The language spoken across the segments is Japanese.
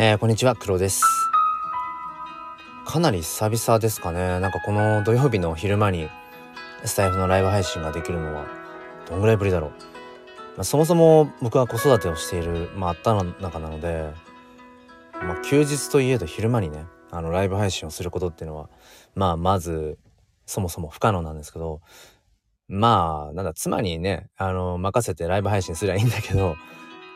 えー、こんにちは黒です。かなり久々ですかね。なんかこの土曜日の昼間にスタイフのライブ配信ができるのはどんぐらいぶりだろう、まあ、そもそも僕は子育てをしているまあった中なので、まあ、休日といえど昼間にねあのライブ配信をすることっていうのはまあまずそもそも不可能なんですけどまあなんだ妻にねあの任せてライブ配信すりゃいいんだけど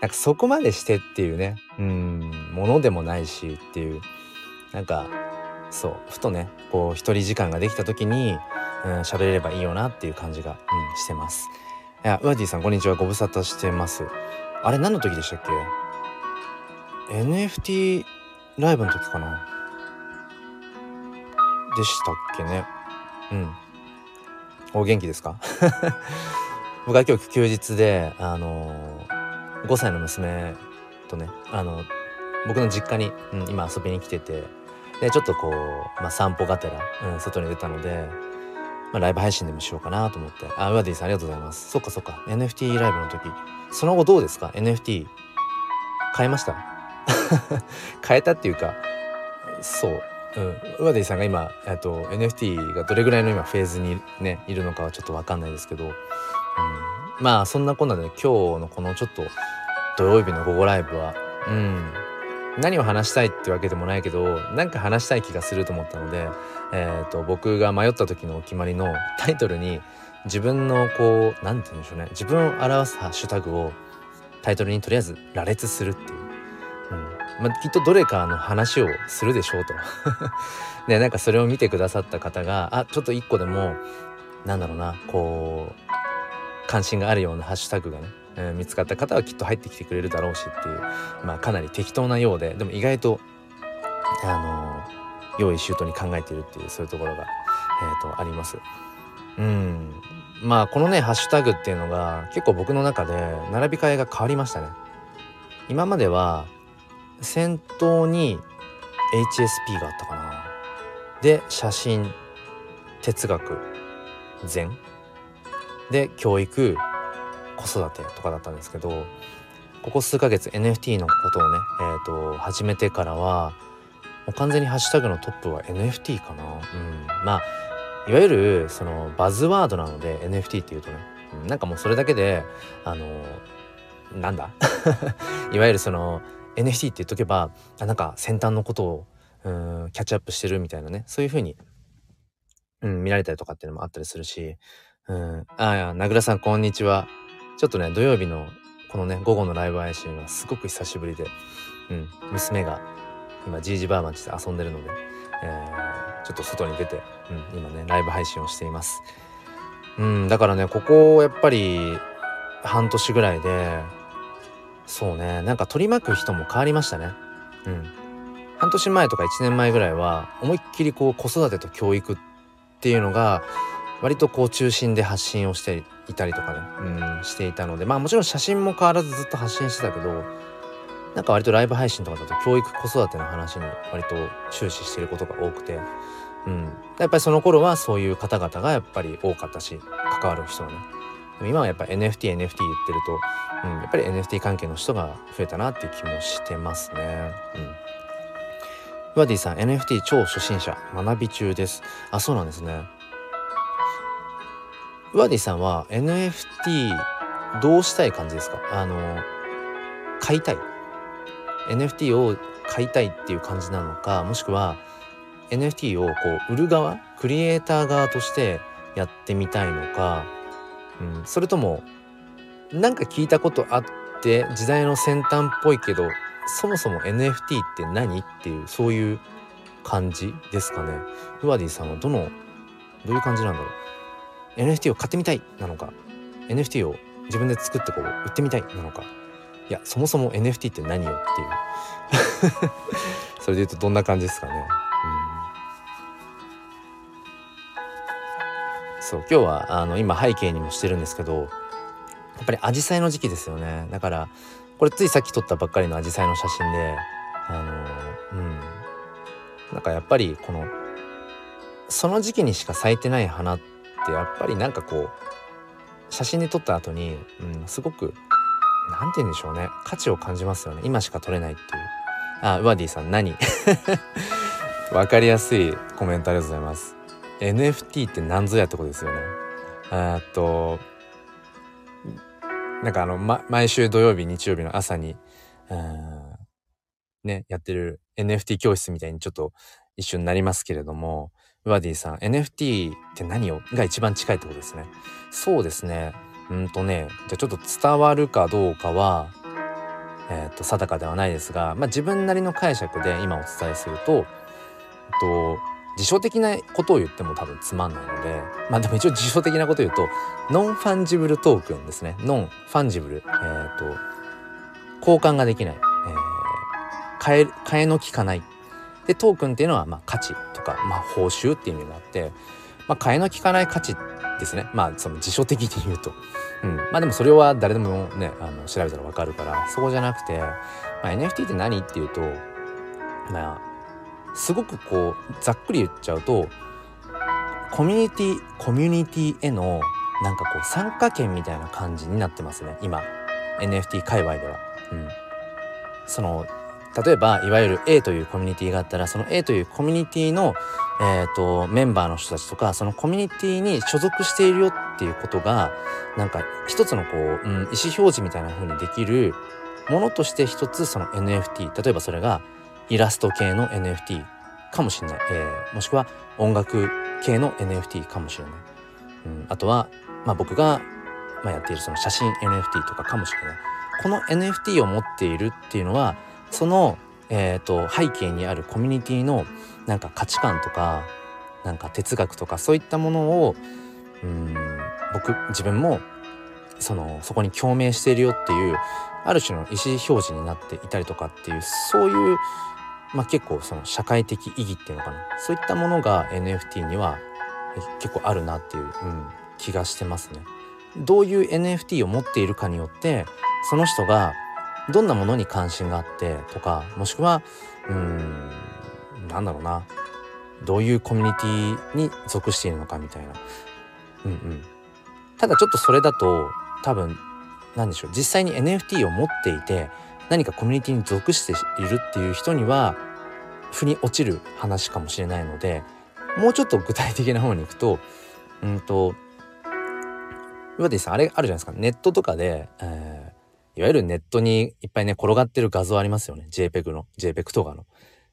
なんかそこまでしてっていうねうんものでもないしっていうなんかそうふとねこう一人時間ができた時に喋、うん、れればいいよなっていう感じが、うん、してます。いやウアディさんこんにちはご無沙汰してます。あれ何の時でしたっけ ?NFT ライブの時かな？でしたっけね？うんお元気ですか？僕は今日休日であのー、5歳の娘とねあの僕の実家に、うん、今遊びに来ててでちょっとこう、まあ、散歩がてら、うん、外に出たので、まあ、ライブ配信でもしようかなと思って。あウアディさんありがとうございます。そっかそっか。NFT ライブの時。その後どうですか？NFT 変えました？変えたっていうかそう。うん、ウワディさんが今えっと NFT がどれぐらいの今フェーズにねいるのかはちょっと分かんないですけど、うん、まあそんなこんなで今日のこのちょっと土曜日の午後ライブは、うん、何を話したいってわけでもないけど何か話したい気がすると思ったので、えーと、僕が迷った時のお決まりのタイトルに自分のこう何て言うんでしょうね。自分を表すハッシュタグをタイトルにとりあえず羅列するっていう。まあ、きっとどれかの話をするでしょうと。ねなんかそれを見てくださった方があちょっと一個でもなんだろうなこう関心があるようなハッシュタグがね、えー、見つかった方はきっと入ってきてくれるだろうしっていうまあかなり適当なようででも意外とあのー、用意周到に考えているっていうそういうところが、えーと、あります。うんまあこのねハッシュタグっていうのが結構僕の中で並び替えが変わりましたね。今までは先頭に HSP があったかなで写真哲学禅で教育子育てとかだったんですけどここ数ヶ月 NFT のことをね、えーと、始めてからはもう完全にハッシュタグのトップは NFT かな、うん、まあいわゆるそのバズワードなので NFT っていうとね、うん、なんかもうそれだけであのなんだ？いわゆるその NFT って言っとけばあなんか先端のことをうんキャッチアップしてるみたいなねそういう風に、うん、見られたりとかっていうのもあったりするし、うん、ああ名倉さんこんにちは。ちょっとね土曜日のこのね午後のライブ配信はすごく久しぶりで、うん、娘が今じいじばあ町で遊んでるので、えー、ちょっと外に出て、うん、今ねライブ配信をしています。うん、だからねここやっぱり半年ぐらいでそうねなんか取り巻く人も変わりましたねうん半年前とか1年前ぐらいは思いっきりこう子育てと教育っていうのが割とこう中心で発信をしていたりとかね、うん、していたのでまあもちろん写真も変わらずずっと発信してたけどなんか割とライブ配信とかだと教育子育ての話に割と終始してることが多くて、うん、やっぱりその頃はそういう方々がやっぱり多かったし関わる人はねでも今はやっぱ NFT NFT 言ってるとうん、やっぱり NFT 関係の人が増えたなっていう気もしてますね。うん。ワディさん NFT 超初心者学び中です。あ、そうなんですね。ワディさんは NFT どうしたい感じですか？あの、買いたい ?NFT を買いたいっていう感じなのか、もしくは NFT をこう売る側、クリエイター側としてやってみたいのか、うん、それともなんか聞いたことあって時代の先端っぽいけどそもそも NFT って何っていうそういう感じですかね？フワディさんはどのどういう感じなんだろう？NFT を買ってみたいなのか NFT を自分で作ってこう売ってみたいなのか。いやそもそも NFT って何よっていう。それで言うとどんな感じですかね。うん。そう今日はあの今背景にもしてるんですけどやっぱりアジサイの時期ですよね。だからこれついさっき撮ったばっかりのアジサイの写真であのうん。なんかやっぱりこのその時期にしか咲いてない花ってやっぱりなんかこう写真で撮った後に、うん、すごく何て言うんでしょうね。価値を感じますよね。今しか撮れないっていう。あウワディさん何？わかりやすいコメントありがとうございます。NFT って何ぞやってことですよね。えっとなんかあの、ま、毎週土曜日日曜日の朝にねやってる NFT 教室みたいにちょっと一瞬なりますけれどもウワディさん NFT って何をが一番近いってことですね。そうですね。うんとねじゃあちょっと伝わるかどうかはえーと、定かではないですが、まあ、自分なりの解釈で今お伝えすると、えっと、辞書的なことを言っても多分つまんないのでまあでも一応辞書的なことを言うと non-fungible token ですね。 non-fungible、えーと、交換ができない、えー、替え替えの利かない。で token っていうのはまあ価値とか、まあ、報酬っていう意味があって、まあ、替えの利かない価値ですねまあその辞書的に言うと。うん、まあでもそれは誰でもねあの調べたら分かるからそこじゃなくて、まあ、NFT って何っていうとまあすごくこうざっくり言っちゃうとコミュニティコミュニティへのなんかこう参加権みたいな感じになってますね今 NFT 界隈では。うん、その例えばいわゆる A というコミュニティがあったらその A というコミュニティの、えーと、メンバーの人たちとかそのコミュニティに所属しているよっていうことがなんか一つのこう、うん、意思表示みたいな風にできるものとして一つその NFT 例えばそれがイラスト系の NFT かもしれない、えー、もしくは音楽系の NFT かもしれない、うん、あとは、まあ、僕が、まあ、やっているその写真 NFT とかかもしれない。この NFT を持っているっていうのはその、えーと、背景にあるコミュニティのなんか価値観とかなんか哲学とかそういったものをうん僕自分もそのそこに共鳴しているよっていうある種の意思表示になっていたりとかっていうそういう、まあ、結構その社会的意義っていうのかなそういったものが NFT には結構あるなっていう、うん、気がしてますね。どういう NFT を持っているかによってその人がどんなものに関心があってとかもしくはうんなんだろうな。どういうコミュニティに属しているのかみたいな。うんうん。ただちょっとそれだと多分何でしょう。実際に NFT を持っていて何かコミュニティに属しているっていう人には腑に落ちる話かもしれないのでもうちょっと具体的な方に行くとうんと岩手さんあれあるじゃないですか。ネットとかで、えいわゆるネットにいっぱいね、転がってる画像ありますよね。JPEG の、JPEG とかの。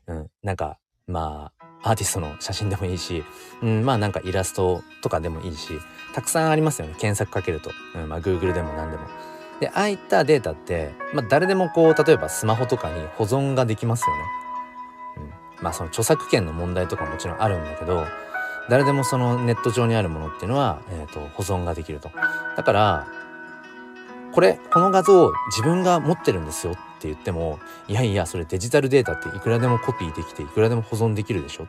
うん。なんか、まあ、アーティストの写真でもいいし、うん、まあなんかイラストとかでもいいし、たくさんありますよね。検索かけると。うん、まあ Google でも何でも。で、ああいったデータって、まあ誰でもこう、例えばスマホとかに保存ができますよね。うん。まあその著作権の問題とかもちろんあるんだけど、誰でもそのネット上にあるものっていうのは、えっ、ー、と、保存ができると。だから、これこの画像自分が持ってるんですよって言ってもいやいやそれデジタルデータっていくらでもコピーできていくらでも保存できるでしょ。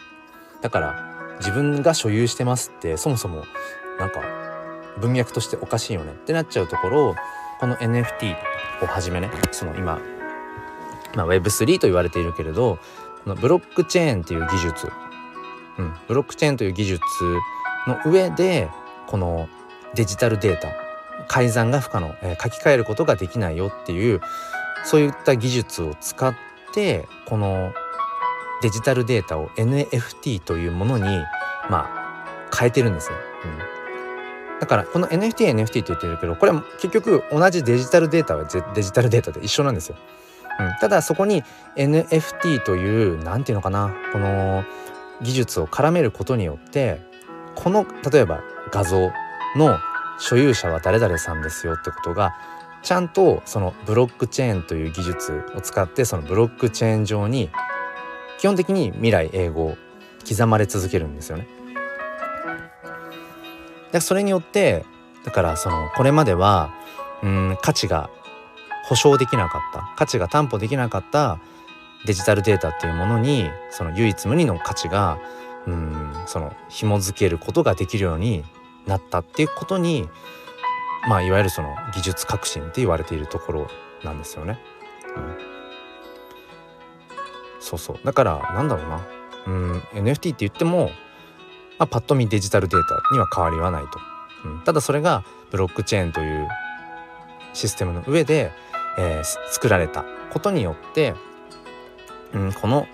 だから自分が所有してますってそもそもなんか文脈としておかしいよねってなっちゃうところをこの NFT をはじめねその今、まあ、Web3 と言われているけれどこのブロックチェーンっていう技術、うん、ブロックチェーンという技術の上でこのデジタルデータ改ざんが不可能、えー、書き換えることができないよっていうそういった技術を使ってこのデジタルデータを NFT というものにまあ変えてるんですね。うん、だからこの NFT、NFT って言ってるけどこれは結局同じデジタルデータはデジタルデータで一緒なんですよ。うん、ただそこに NFT という何て言うのかなこの技術を絡めることによってこの例えば画像の所有者は誰々さんですよってことがちゃんとそのブロックチェーンという技術を使ってそのブロックチェーン上に基本的に未来英語刻まれ続けるんですよね。でそれによってだからそのこれまではうん価値が保証できなかった価値が担保できなかったデジタルデータっていうものにその唯一無二の価値がうんその紐付けることができるようになったっていうことにまあいわゆるその技術革新って言われているところなんですよね。うん、そうそう。だからなんだろうな。うん。NFT って言っても、まあ、パッと見デジタルデータには変わりはないと、うん、ただそれがブロックチェーンというシステムの上で、えー、作られたことによってうん、この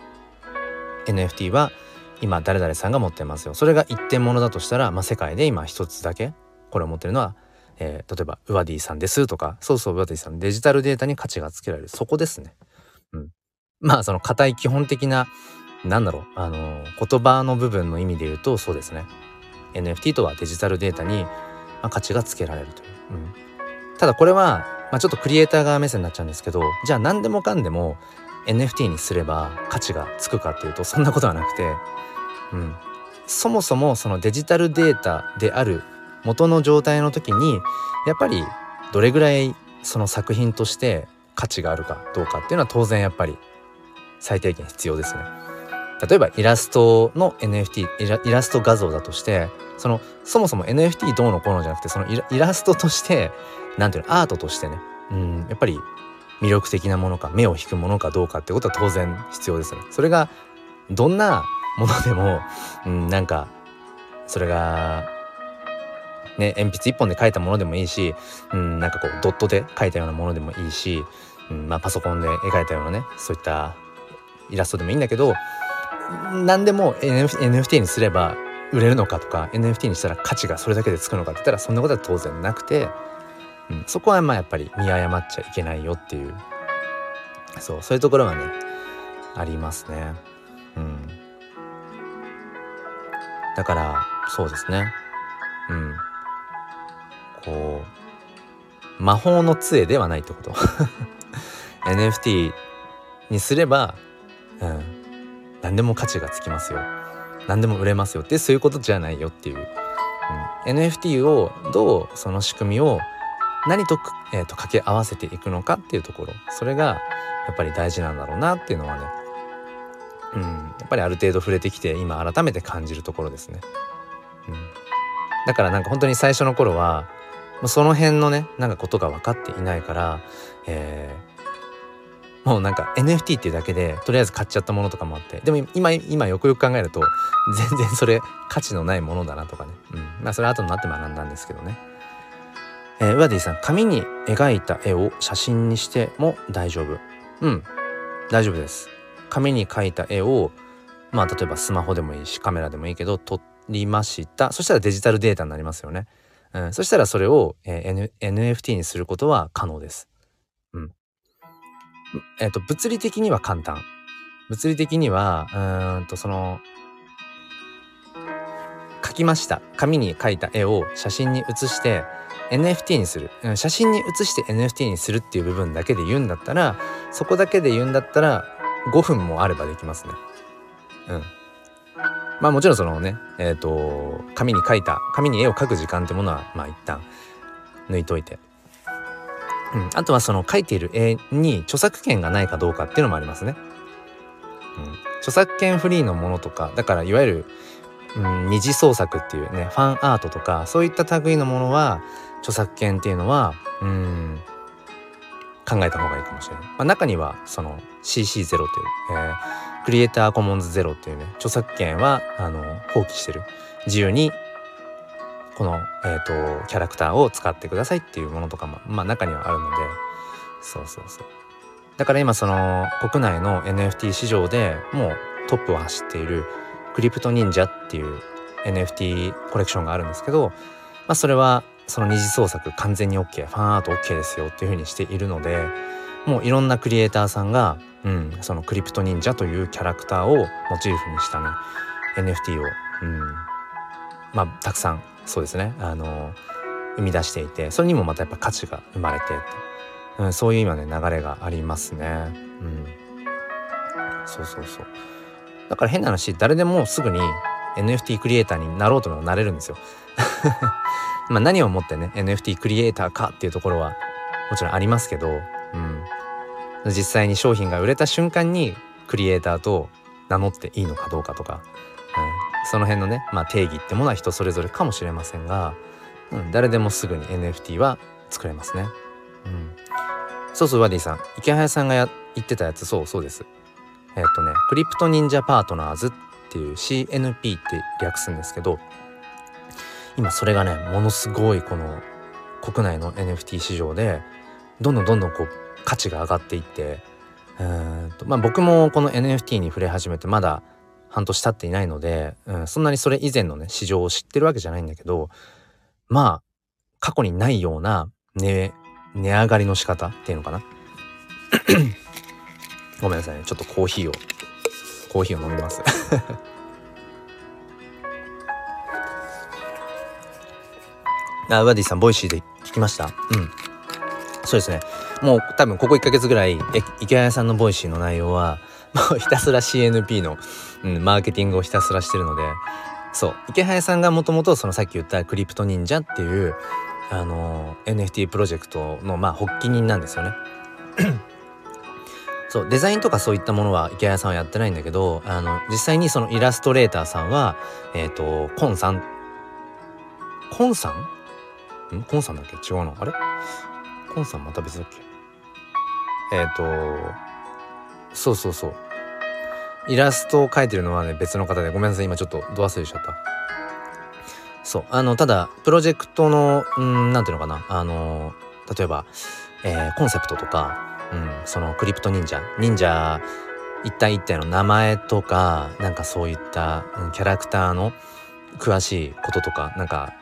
NFT は今誰々さんが持ってますよ。それが一点物だとしたら、まあ、世界で今一つだけこれを持ってるのは、えー、例えばウワディさんですとかそうそうウワディさんデジタルデータに価値がつけられる。そこですね。うん、まあその硬い基本的ななんだろうあの言葉の部分の意味で言うとそうですね。NFT とはデジタルデータに、まあ、価値がつけられると。いう、うん、ただこれは、まあ、ちょっとクリエイター側目線になっちゃうんですけどじゃあ何でもかんでも NFT にすれば価値がつくかっていうとそんなことはなくて、うん、そもそもそのデジタルデータである元の状態の時にやっぱりどれぐらいその作品として価値があるかどうかっていうのは当然やっぱり最低限必要ですね。例えばイラストの NFT イラスト画像だとしてそのそもそも NFT どうのこうのじゃなくてそのイラストとして何ていうのアートとしてねうんやっぱり魅力的なものか目を引くものかどうかってことは当然必要ですね。それがどんなものでも、うん、なんかそれがね鉛筆一本で描いたものでもいいし、うん、なんかこうドットで描いたようなものでもいいし、うんまあ、パソコンで描いたようなねそういったイラストでもいいんだけど何でも NFT にすれば売れるのかとか NFT にしたら価値がそれだけでつくのかって言ったらそんなことは当然なくて、うん、そこはまあやっぱり見誤っちゃいけないよっていうそうそういうところはねありますね。だからそうですね。うん、こう魔法の杖ではないってこと。NFT にすれば、うん、何でも価値がつきますよ。何でも売れますよ。ってそういうことじゃないよっていう、うん、NFT をどうその仕組みを何と,、えーと、掛け合わせていくのかっていうところ。それがやっぱり大事なんだろうなっていうのはね、うん、やっぱりある程度触れてきて今改めて感じるところですね。うん、だからなんか本当に最初の頃はその辺のねなんかことが分かっていないから、えー、もうなんか NFT っていうだけでとりあえず買っちゃったものとかもあってでも今今よくよく考えると全然それ価値のないものだなとかね、うん、まあそれは後になって学んだんですけどね。えー、ウワディさん紙に描いた絵を写真にしても大丈夫。うん。大丈夫です。紙に描いた絵をまあ例えばスマホでもいいしカメラでもいいけど撮りましたそしたらデジタルデータになりますよねうん、そしたらそれを、えー、N、NFT にすることは可能です。うん。えっ、ー、と、物理的には簡単。物理的には、うんと、その、描きました。紙に描いた絵を写真に写して NFT にする。写真に写して NFT にするっていう部分だけで言うんだったら、そこだけで言うんだったら、5分もあればできますね。うん。まあもちろんそのね、えっ、ー、と、紙に描いた、紙に絵を描く時間ってものは、まあ一旦抜いといて。うん、あとはその描いている絵に著作権がないかどうかっていうのもありますね。うん、著作権フリーのものとか、だからいわゆる、うん、二次創作っていうね、ファンアートとか、そういった類のものは、著作権っていうのは、うん、考えた方がいいかもしれない。まあ、中には、その CC0 という、えークリエイターコモンズゼロっていうね著作権はあの放棄してる。自由にこの、えーと、キャラクターを使ってくださいっていうものとかも、まあ、中にはあるので。そうそうそう。だから今その国内の NFT 市場でもうトップを走っているクリプト忍者っていう NFT コレクションがあるんですけど、まあ、それはその二次創作完全に OK ファンアート OK ですよっていうふうにしているのでもういろんなクリエイターさんがうん、そのクリプト忍者というキャラクターをモチーフにしたね NFT を、うん、まあたくさんそうですねあの生み出していてそれにもまたやっぱ価値が生まれてうん、そういう今ね流れがありますね。うん、そうそうそうだから変な話誰でもすぐに NFT クリエイターになろうともなれるんですよ。まあ何をもってね NFT クリエイターかっていうところはもちろんありますけど、うん、実際に商品が売れた瞬間にクリエイターと名乗っていいのかどうかとか、うん、その辺のね、まあ、定義ってものは人それぞれかもしれませんが、うん、誰でもすぐに NFT は作れますね。うん、そうそうワディさん。池早さんがや言ってたやつそうそうです。えっ、とねクリプト忍者パートナーズっていう CNP って略すんですけど今それがねものすごいこの国内の NFT 市場でどんどんどんどんこう価値が上がっていってうんとまあ僕もこの NFT に触れ始めてまだ半年経っていないので、うん、そんなにそれ以前のね市場を知ってるわけじゃないんだけどまあ過去にないような値値上がりの仕方っていうのかな。ごめんなさいね。ちょっとコーヒーをコーヒーを飲みます。あ、ワディさん、 Voicyで聞きました？うん。そうですね。もう多分ここ1ヶ月ぐらい、え、イケハヤさんの Voicy の内容は、もうひたすら CNP の、うん、マーケティングをひたすらしてるので、そう、池早さんがもともとそのさっき言ったクリプト忍者っていう、あの、NFT プロジェクトの、まあ、発起人なんですよね。そう、デザインとかそういったものは池谷さんはやってないんだけど、あの、実際にそのイラストレーターさんは、えっ、ー、と、コンさん、コンさん？んコンさんだっけ？違うの？あれ？コンさんまた別だっけ？えっ、ー、とそうそうそう。イラストを描いてるのはね別の方で。ごめんなさい。今ちょっとド忘れしちゃった。そう。あのただプロジェクトのうんなんていうのかな？あの例えば、えー、コンセプトとか、うん、そのクリプト忍者。忍者一体一体の名前とかなんかそういった、キャラクターの詳しいこととかなんか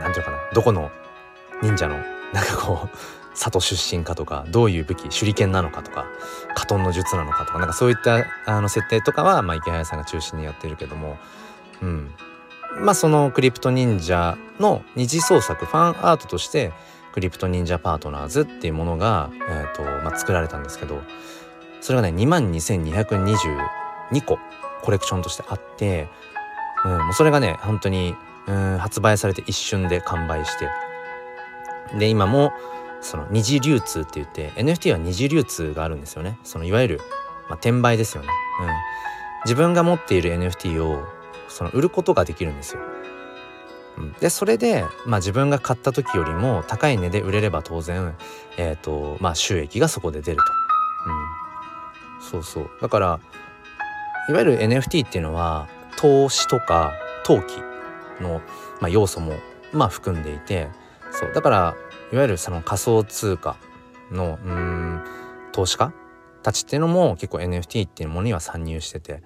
なんていうかな。どこの忍者の なんかこう里出身かとかどういう武器手裏剣なのかとかカトンの術なのかとかなんかそういったあの設定とかは、まあ、池早さんが中心にやってるけども、うん、まあそのクリプト忍者の二次創作ファンアートとしてクリプト忍者パートナーズっていうものが、えーとまあ、作られたんですけどそれがね22,222個コレクションとしてあって、うん、もうそれがね本当にうん発売されて一瞬で完売して。で今もその二次流通って言って NFT は二次流通があるんですよね。そのいわゆる、まあ、転売ですよね、うん、自分が持っている NFT をその売ることができるんですよ、うん、でそれで、まあ、自分が買った時よりも高い値で売れれば当然えっ、ー、とまあ収益がそこで出ると、うん、そうそう。だからいわゆる NFT っていうのは投資とか投機。の、まあ、要素もまあ含んでいてそうだからいわゆるその仮想通貨のうん投資家たちっていうのも結構 NFT っていうものには参入してて、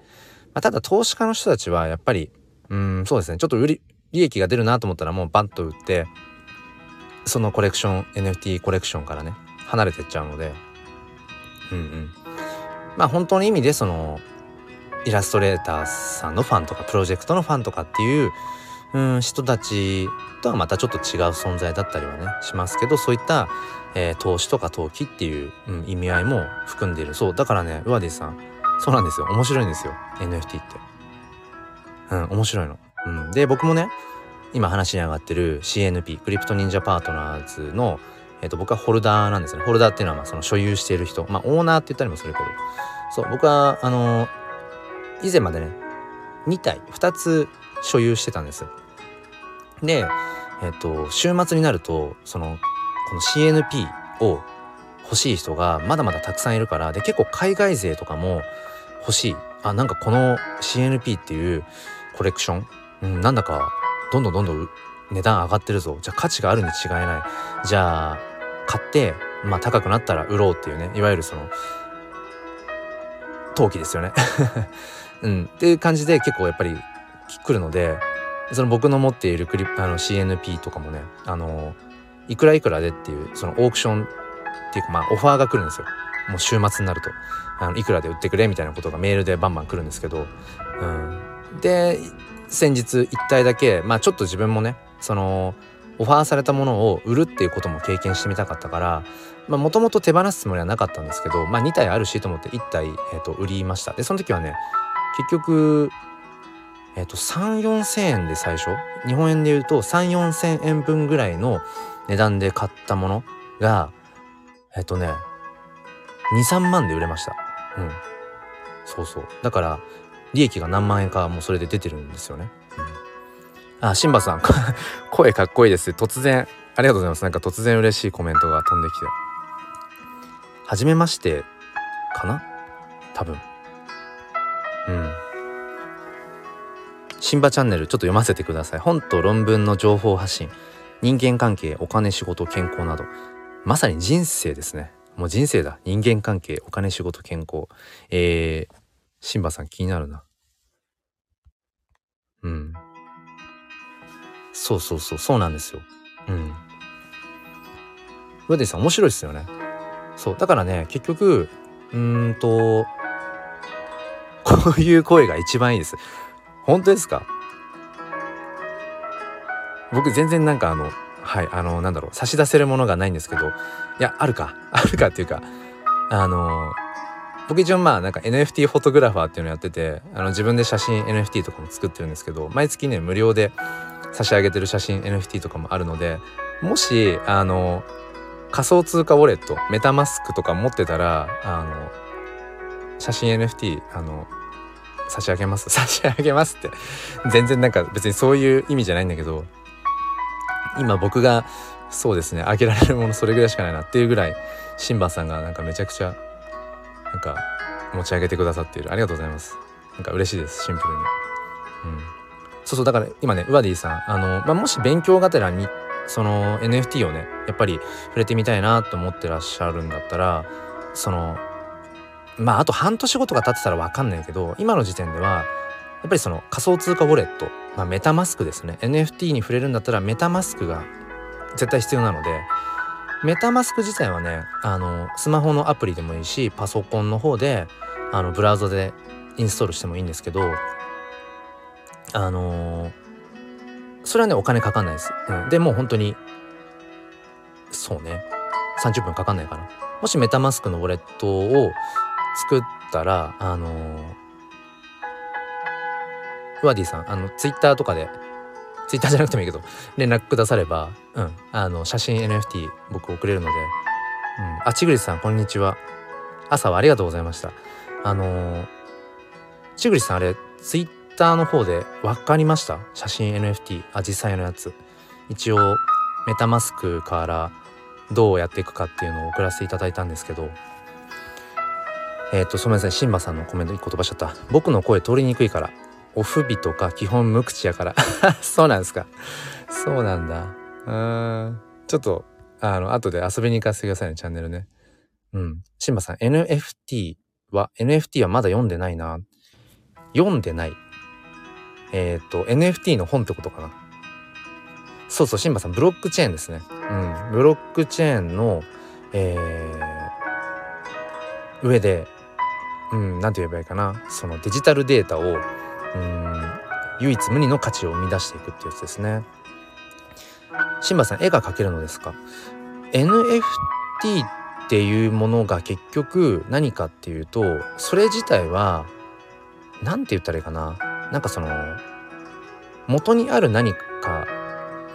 まあ、ただ投資家の人たちはやっぱりうんそうですねちょっと売り利益が出るなと思ったらもうバンと売ってそのコレクション NFT コレクションからね離れてっちゃうのでうんうん。まあ本当の意味でそのイラストレーターさんのファンとかプロジェクトのファンとかっていううん人たちとはまたちょっと違う存在だったりはねしますけどそういった、えー、投資とか投機っていう、うん、意味合いも含んでいるそう。だからねウワディさんそうなんですよ。面白いんですよ。NFT って。うん面白いの、うん、で僕もね今話に上がってる CNP クリプト忍者パートナーズのえー、と僕はホルダーなんですね。ホルダーっていうのはまあその所有している人。まあオーナーって言ったりもするけど。そう僕はあのー、以前までね2体2つ所有してたんです。で、えっと、週末になるとそのこの CNP を欲しい人がまだまだたくさんいるからで結構海外勢とかも欲しい。あなんかこの CNP っていうコレクション、うん、なんだかどんどんどんどん値段上がってるぞ。じゃあ価値があるに違いない。じゃあ買ってまあ高くなったら売ろうっていうね。いわゆるその陶器ですよね。うん、っていう感じで結構やっぱり来るのでその僕の持っているクリあの CNP とかもねあのいくらいくらでっていうそのオークションっていうかまあオファーが来るんですよ。もう週末になると。あのいくらで売ってくれみたいなことがメールでバンバン来るんですけど、うん、で先日1体だけまあちょっと自分もねそのオファーされたものを売るっていうことも経験してみたかったからもともと手放すつもりはなかったんですけど、まあ、2体あるしと思って1体、えー、と売りました。でその時はね結局えっ、と3,4,000円で最初？日本円で言うと3,4,000円分ぐらいの値段で買ったものがえっ、とね23万で売れました。うん。そうそう。だから利益が何万円かもうそれで出てるんですよね、うん、あシンバさん 声かっこいいです。突然ありがとうございます。なんか突然嬉しいコメントが飛んできて。初めましてかな？多分。うん。シンバチャンネルちょっと読ませてください。本と論文の情報発信、人間関係、お金、仕事、健康など、まさに人生ですね。もう人生だ。人間関係お金仕事健康。えー、シンバさん気になるな。うん。そうそうそう。そうなんですよ。うん。ウェディさん面白いですよね。そう。だからね結局うーんとこういう声が一番いいです。本当ですか？僕全然なんかあのはいあのなんだろう差し出せるものがないんですけどいやあるか あるかっていうかあの僕一応まあなんか NFT フォトグラファーっていうのやっててあの自分で写真 NFT とかも作ってるんですけど毎月ね無料で差し上げてる写真 NFT とかもあるのでもしあの仮想通貨ウォレットメタマスクとか持ってたらあの写真 NFT あの差し上げます。差し上げますって。全然なんか別にそういう意味じゃないんだけど今僕がそうですねあげられるものそれぐらいしかないなっていうぐらいシンバさんがなんかめちゃくちゃなんか持ち上げてくださっている。ありがとうございます。なんか嬉しいですシンプルに。うん。そうそうだから今ねウワディさんあの、まあ、もし勉強がてらにその NFT をねやっぱり触れてみたいなと思ってらっしゃるんだったらそのまああと半年後とか経ってたら分かんないけど今の時点ではやっぱりその仮想通貨ウォレット、まあ、メタマスクですね。NFT に触れるんだったらメタマスクが絶対必要なのでメタマスク自体はねあのスマホのアプリでもいいしパソコンの方であのブラウザでインストールしてもいいんですけどあのー、それはねお金かかんないです、うん、でもう本当にそうね。30分かかんないかなもしメタマスクのウォレットを作ったらあのー、ワディさんあのツイッターとかでツイッターじゃなくてもいいけど連絡くださればうんあの写真 NFT 僕送れるので、うん、あちぐりさんこんにちは。朝はありがとうございました。あの、ちぐりさんあれツイッターの方で分かりました？写真 NFT あ実際のやつ。一応メタマスクからどうやっていくかっていうのを送らせていただいたんですけどえっ、ー、と、すみません、シンバさんのコメント一個飛ばしちゃった。僕の声通りにくいから。お不備とか基本無口やから。そうなんですか。そうなんだ。うん。ちょっと、あの、後で遊びに行かせてくださいね、チャンネルね。うん。シンバさん、NFT は、NFT はまだ読んでないな。読んでない。えっ、ー、と、NFT の本ってことかな。そうそう、シンバさん、ブロックチェーンですね。うん。ブロックチェーンの、えー、上で、うん、なんて言えばいいかな。そのデジタルデータを、うん、唯一無二の価値を生み出していくっていうやつですね。シンバさん、絵が描けるのですか ?NFT っていうものが結局何かっていうと、それ自体は、なんて言ったらいいかな。なんかその、元にある何か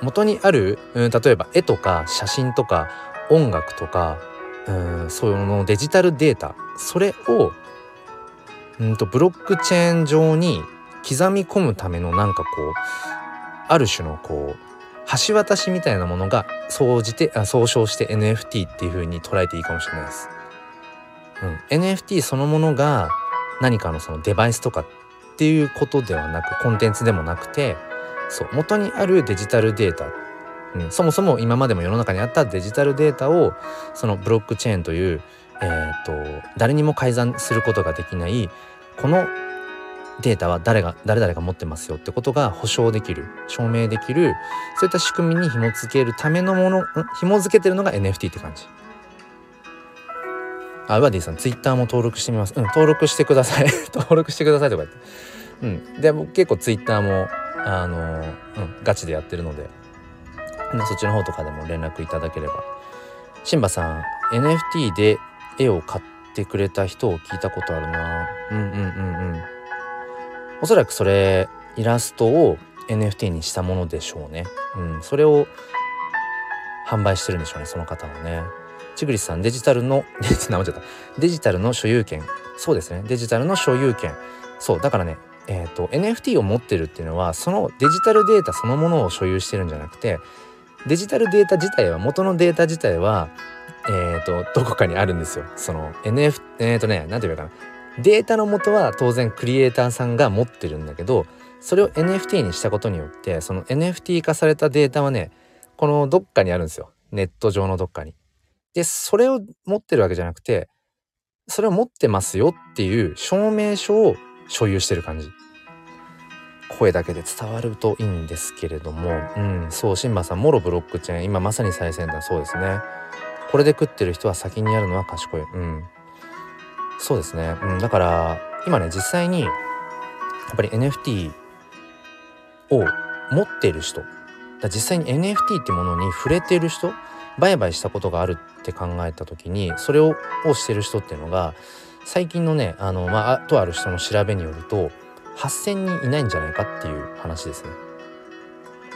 元にある、うん、例えば絵とか写真とか音楽とか、うん、そのデジタルデータそれを、うんとブロックチェーン上に刻み込むためのなんかこうある種のこう橋渡しみたいなものが総じてあ総称して NFT っていう風に捉えていいかもしれないです。うん、NFT そのものが何かのそのデバイスとかっていうことではなくコンテンツでもなくてそう元にあるデジタルデータ、うん、そもそも今までも世の中にあったデジタルデータをそのブロックチェーンという、えーと、誰にも改ざんすることができないこのデータは誰が誰々が持ってますよってことが保証できる証明できるそういった仕組みに紐付けるためのもの紐付けてるのが NFT って感じ。あ、ウバディさん、ツイッターも登録してみます。うん、登録してください。登録してくださいとか言って。うん。で、僕結構ツイッターもあの、うん、ガチでやってるので、そっちの方とかでも連絡いただければ。シンバさん、NFT で絵を買ってくれた人を聞いたことあるな。うんうんうんうん。おそらくそれ、イラストを NFT にしたものでしょうね。うん、それを販売してるんでしょうね、その方はね。ちぐりさん、デジタルの、デジデジタルの所有権。そうですね、デジタルの所有権。そう、だからね、えーと、NFT を持ってるっていうのはそのデジタルデータそのものを所有してるんじゃなくてデジタルデータ自体は元のデータ自体はえーと、どこかにあるんですよ。その NF えっ、ー、とね何て言うかなデータの元は当然クリエイターさんが持ってるんだけどそれを NFT にしたことによってその NFT 化されたデータはねこのどっかにあるんですよネット上のどっかに。で、それを持ってるわけじゃなくて、それを持ってますよっていう証明書を所有してる感じ。声だけで伝わるといいんですけれども、うん、そう、シンバさん、モロブロックチェーン、今まさに最先端、そうですね。これで食ってる人は先にやるのは賢い。うん。そうですね。うん、だから、今ね、実際に、やっぱり NFT を持っている人、だ実際に NFT ってものに触れてる人、売買したことがあるって考えた時に、それををしてる人っていうのが、最近のね、あの、まあ、とある人の調べによると、8,000人いないんじゃないかっていう話ですね。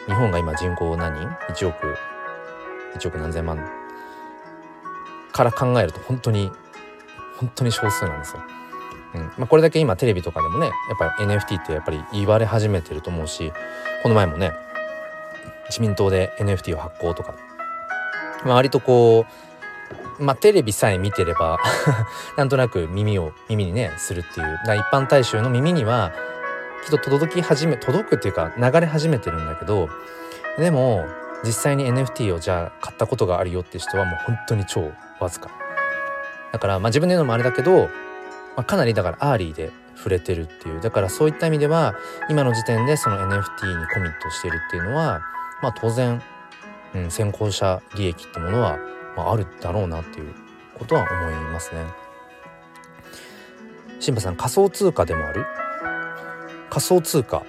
日本が今人口何？人 ?1 億、1億何千万から考えると本当に、本当に少数なんですよ。うん。まあ、これだけ今テレビとかでもねやっぱり NFT ってやっぱり言われ始めてると思うしこの前もね自民党で NFT を発行とか、まあ、割とこうまあテレビさえ見てれば なんとなく耳を耳にねするっていう。一般大衆の耳にはきっと届き始め届くっていうか流れ始めてるんだけどでも実際に NFT をじゃあ買ったことがあるよって人はもう本当に超わずか。だからまあ自分で言うのもあれだけど、まあ、かなりだから early で触れてるっていう。だからそういった意味では今の時点でその NFT にコミットしてるっていうのはまあ当然、うん、先行者利益ってものは、まあ、あるだろうなっていうことは思いますね。シンパさん仮想通貨でもある？仮想通貨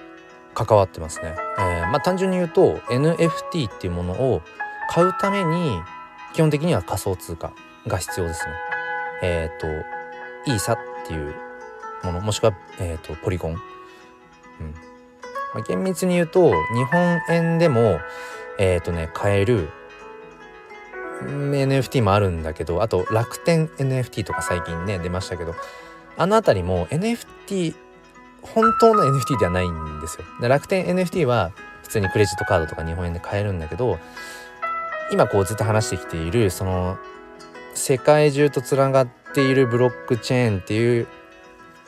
関わってますね。えー、まあ単純に言うと NFT っていうものを買うために基本的には仮想通貨が必要ですね。えっ、ー、とイーサっていうものもしくは、えーと、ポリゴン。うんまあ、厳密に言うと日本円でもえっ、ー、とね買える NFT もあるんだけどあと楽天 NFT とか最近ね出ましたけどあの辺りも NFT 本当の NFT ではないんですよ。で楽天 NFT は普通にクレジットカードとか日本円で買えるんだけど今こうずっと話してきているその世界中とつながっているブロックチェーンっていう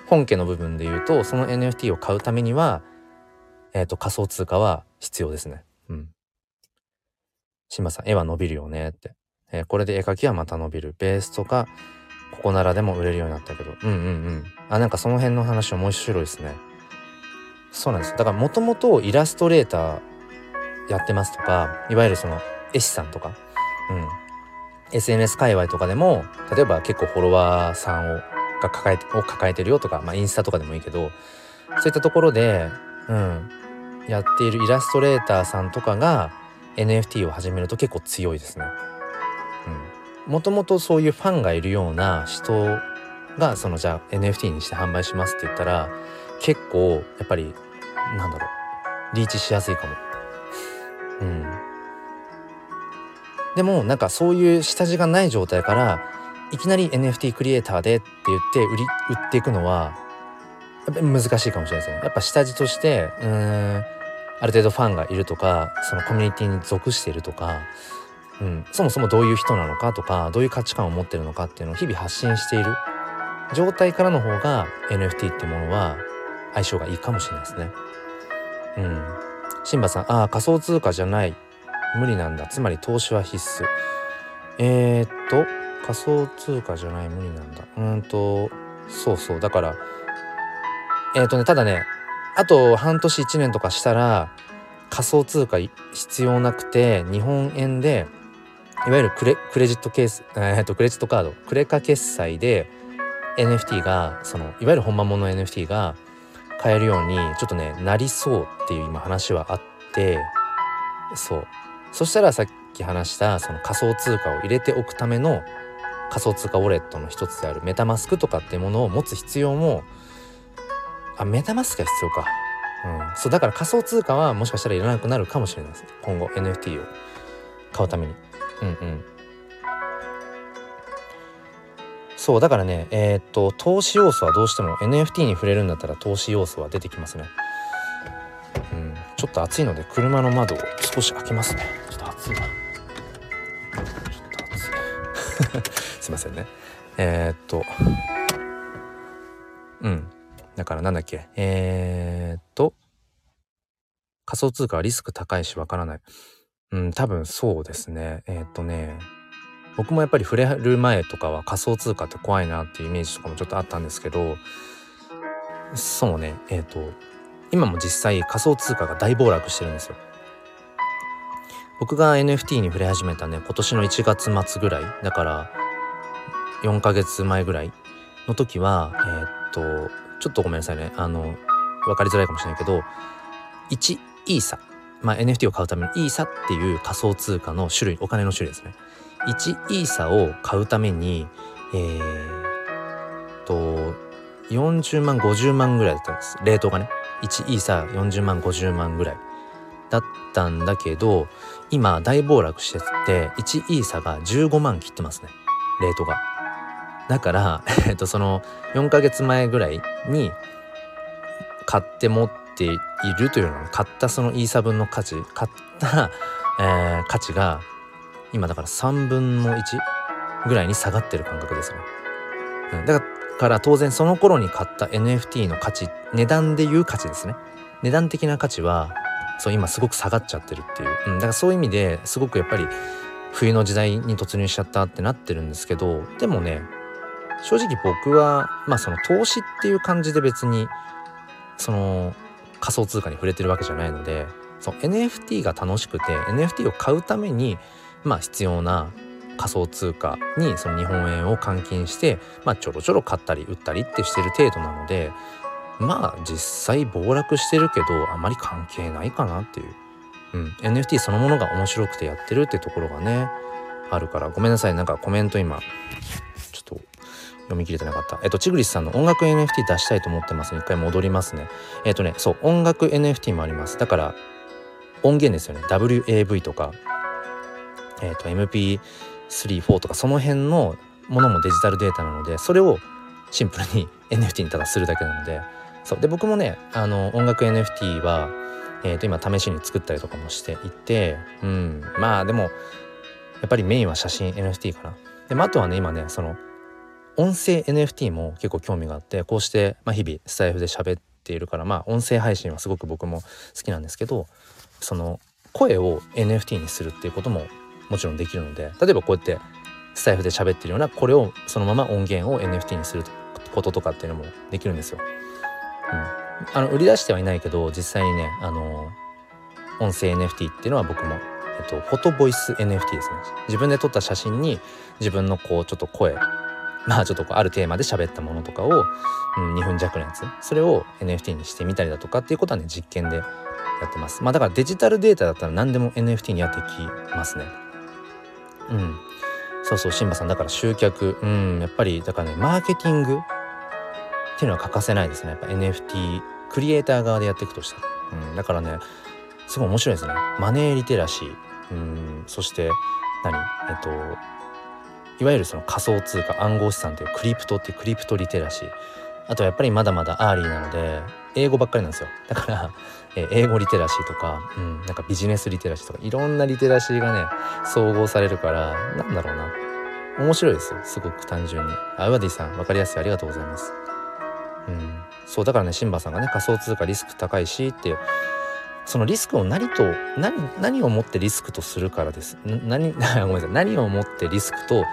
本家の部分で言うとその NFT を買うためには、えーと、仮想通貨は必要ですね。うん。島さん絵は伸びるよねって、えー、これで絵描きはまた伸びるベースとかここならでも売れるようになったけど。うんうんうん。あなんかその辺の話面白いですね。そうなんです。だからもともとイラストレーターやってますとかいわゆるその絵師さんとか。うん。SNS 界隈とかでも例えば結構フォロワーさんをが抱えてを抱えてるよとか、まあ、インスタとかでもいいけどそういったところで、うん、やっているイラストレーターさんとかが NFT を始めると結構強いですね。もともとそういうファンがいるような人がそのじゃあ NFT にして販売しますって言ったら結構やっぱりなんだろうリーチしやすいかも。うん。でもなんかそういう下地がない状態からいきなり NFT クリエイターでって言って売り売っていくのはやっぱ難しいかもしれないですね。やっぱ下地としてうんある程度ファンがいるとかそのコミュニティに属しているとかうん、そもそもどういう人なのかとかどういう価値観を持ってるのかっていうのを日々発信している状態からの方が NFT っていうものは相性がいいかもしれないですね。うん。シンバさん、ああ、仮想通貨じゃない。無理なんだ。つまり投資は必須。えー、っと、仮想通貨じゃない無理なんだ。うんと、そうそう。だから、えー、っとね、ただね、あと半年1年とかしたら仮想通貨必要なくて日本円でいわゆるクレクレジットケース、えー、とクレジットカードクレカ決済で NFT がそのいわゆる本間物の NFT が買えるようにちょっとねなりそうっていう今話はあってそう。そしたらさっき話したその仮想通貨を入れておくための仮想通貨ウォレットの一つであるメタマスクとかっていうものを持つ必要もあメタマスクが必要か。うん。そうだから仮想通貨はもしかしたらいらなくなるかもしれないです。今後 NFT を買うために。うんうん。そうだからねえー、っと投資要素はどうしても NFT に触れるんだったら投資要素は出てきますね。うん。ちょっと暑いので車の窓を少し開けますね。ちょっと暑いな。ちょっと暑い。すいませんね。えー、っとうん。だからなんだっけ。えー、っと仮想通貨はリスク高いしわからない。うん、多分そうですね。えー、っとね、僕もやっぱり触れる前とかは仮想通貨って怖いなっていうイメージとかもちょっとあったんですけどそうねえっ、と今も実際仮想通貨が大暴落してるんですよ。僕が NFT に触れ始めたね今年の1月末ぐらいだから4ヶ月前ぐらいの時はえー、っとちょっとごめんなさいねあの分かりづらいかもしれないけど1イーサまあ、NFT を買うためのイーサっていう仮想通貨の種類お金の種類ですね。1イーサを買うためにえー、と40万50万ぐらいだったんです。レートがね。1イーサ40万50万ぐらいだったんだけど今大暴落してて1イーサが15万切ってますね。レートが。だから えっとその4ヶ月前ぐらいに買って持ってているというのは買ったそのイーサ分の価値買った、えー、価値が今だから3分の1ぐらいに下がってる感覚ですね、うん、だから当然その頃に買った NFT の価値値段でいう価値ですね。値段的な価値はそう今すごく下がっちゃってるっていう、うん、だからそういう意味ですごくやっぱり冬の時代に突入しちゃったってなってるんですけどでもね正直僕はまあその投資っていう感じで別にその仮想通貨に触れてるわけじゃないのでそう NFT が楽しくて NFT を買うためにまあ必要な仮想通貨にその日本円を換金して、まあ、ちょろちょろ買ったり売ったりってしてる程度なのでまあ実際暴落してるけどあまり関係ないかなっていう、うん、NFT そのものが面白くてやってるってところがねあるから。ごめんなさい。なんかコメント今。読み切れてなかった。えっと、チグリスさんの音楽 NFT 出したいと思ってます、ね。一回戻りますね。えっとね、そう、音楽 NFT もあります。だから、音源ですよね。WAV とか、えっと、MP3、4とか、その辺のものもデジタルデータなので、それをシンプルに NFT にただするだけなので、そうで僕もねあの音楽 NFT は、えー、と今試しに作ったりとかもしていてうんまあでもやっぱりメインは写真 NFT かな。で、まあ、あとはね今ねその音声 NFT も結構興味があってこうして、まあ、日々スタイフで喋っているからまあ音声配信はすごく僕も好きなんですけどその声を NFT にするっていうことももちろんできるので例えばこうやってスタイフで喋ってるようなこれをそのまま音源を NFT にすることとかっていうのもできるんですよ。うん、あの売り出してはいないけど実際にねあの音声 NFT っていうのは僕も、えっと、フォトボイス NFT ですね自分で撮った写真に自分のこうちょっと声まあちょっとこうあるテーマで喋ったものとかを、うん、2分弱のやつそれを NFT にしてみたりだとかっていうことはね実験でやってます。まあだからデジタルデータだったら何でも NFT にはできますね。うん。そうそうシンバさんだから集客。うんやっぱりだからねマーケティングっていうのは欠かせないですね。やっぱ NFT クリエイター側でやっていくとしたら、うん、だからねすごい面白いですね。マネーリテラシー。うんそして何？えっといわゆるその仮想通貨暗号資産というクリプトっていうクリプトリテラシー。あとはやっぱりまだまだ early なので英語ばっかりなんですよ。だから、え英語リテラシーとか、うん、なんかビジネスリテラシーとかいろんなリテラシーがね総合されるからなんだろうな。面白いですよ。すごく単純に。あウワディさん分かりやすい。ありがとうございます。うん。そうだからねシンバさんがね仮想通貨リスク高いしってそのリスクを何と何何をもってリスクとするからです。何 ごめんなさい。何をもってリスクと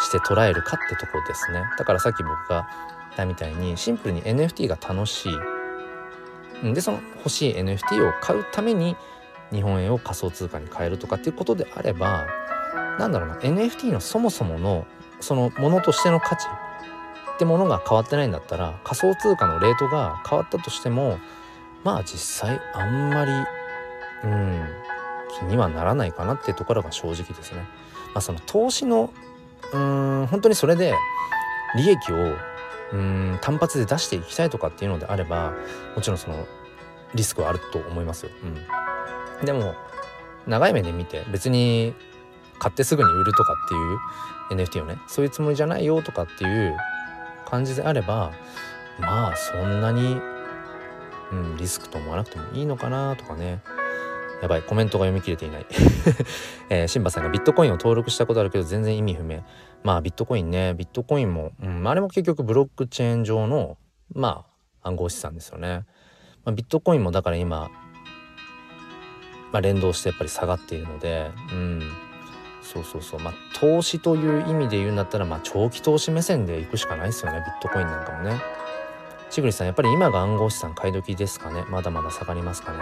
して捉えるかってとこですねだからさっき僕が言ったみたいにシンプルに NFT が楽しいでその欲しい NFT を買うために日本円を仮想通貨に変えるとかっていうことであればなんだろうな NFT のそもそものそのものとしての価値ってものが変わってないんだったら仮想通貨のレートが変わったとしてもまあ実際あんまりうん気にはならないかなっていうところが正直ですね。まあ、その投資のうん本当にそれで利益をうん単発で出していきたいとかっていうのであればもちろんそのリスクはあると思いますよ。うん、でも長い目で見て別に買ってすぐに売るとかっていう NFT をねそういうつもりじゃないよとかっていう感じであればまあそんなに、うん、リスクと思わなくてもいいのかなとかねやばいコメントが読み切れていない、えー、シンバさんがビットコインを登録したことあるけど全然意味不明。まあビットコインね。ビットコインも、うん、あれも結局ブロックチェーン上のまあ暗号資産ですよね、まあ、ビットコインもだから今、まあ、連動してやっぱり下がっているのでうん。そうそうそう。まあ投資という意味で言うんだったらまあ長期投資目線でいくしかないですよね。ビットコインなんかもね。ちぐりさんやっぱり今が暗号資産買い時ですかね？まだまだ下がりますかね？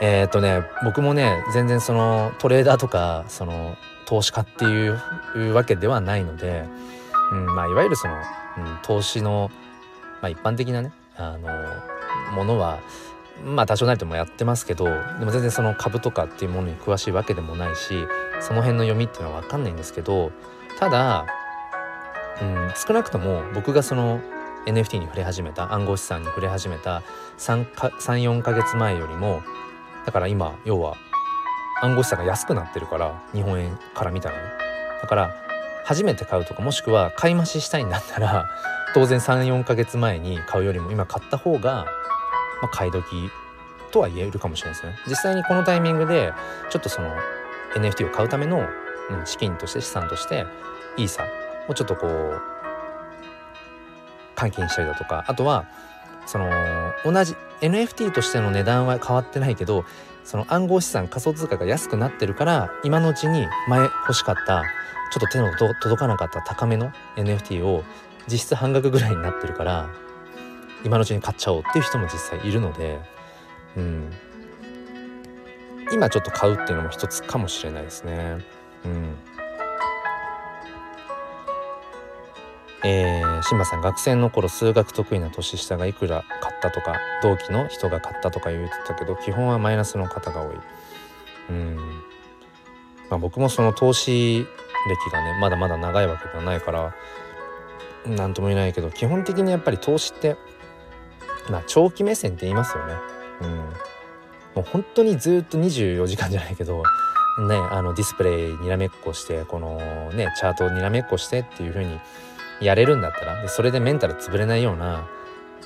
えー、っとね僕もね全然そのトレーダーとかその投資家っていうわけではないので、うんまあ、いわゆるその、うん、投資の、まあ、一般的なねあのものはまあ多少なりともやってますけどでも全然その株とかっていうものに詳しいわけでもないしその辺の読みっていうのは分かんないんですけどただ、うん、少なくとも僕がその NFT に触れ始めた暗号資産に触れ始めた34か月前よりもだから今要は暗号資産が安くなってるから日本円から見たらね。だから初めて買うとかもしくは買い増ししたいんだったら 当然34か月前に買うよりも今買った方がまあ、買い時とは言えるかもしれないですね。実際にこのタイミングでちょっとその NFT を買うための、うん、資金として資産としてイーサをちょっとこう換金したりだとかあとはその同じ NFT としての値段は変わってないけどその暗号資産仮想通貨が安くなってるから今のうちに前欲しかったちょっと手の届かなかった高めの NFT を実質半額ぐらいになってるから今のうちに買っちゃおうっていう人も実際いるので、うん、今ちょっと買うっていうのも一つかもしれないですね。うんえー、新馬さん学生の頃数学得意な年下がいくら買ったとか同期の人が買ったとか言ってたけど基本はマイナスの方が多い。うんまあ、僕もその投資歴がねまだまだ長いわけではないから何とも言えないけど基本的にやっぱり投資ってまあ長期目線って言いますよね。うん、もう本当にずっと24時間じゃないけどねあのディスプレイにらめっこしてこのねチャートにらめっこしてっていう風にやれるんだったらでそれでメンタル潰れないような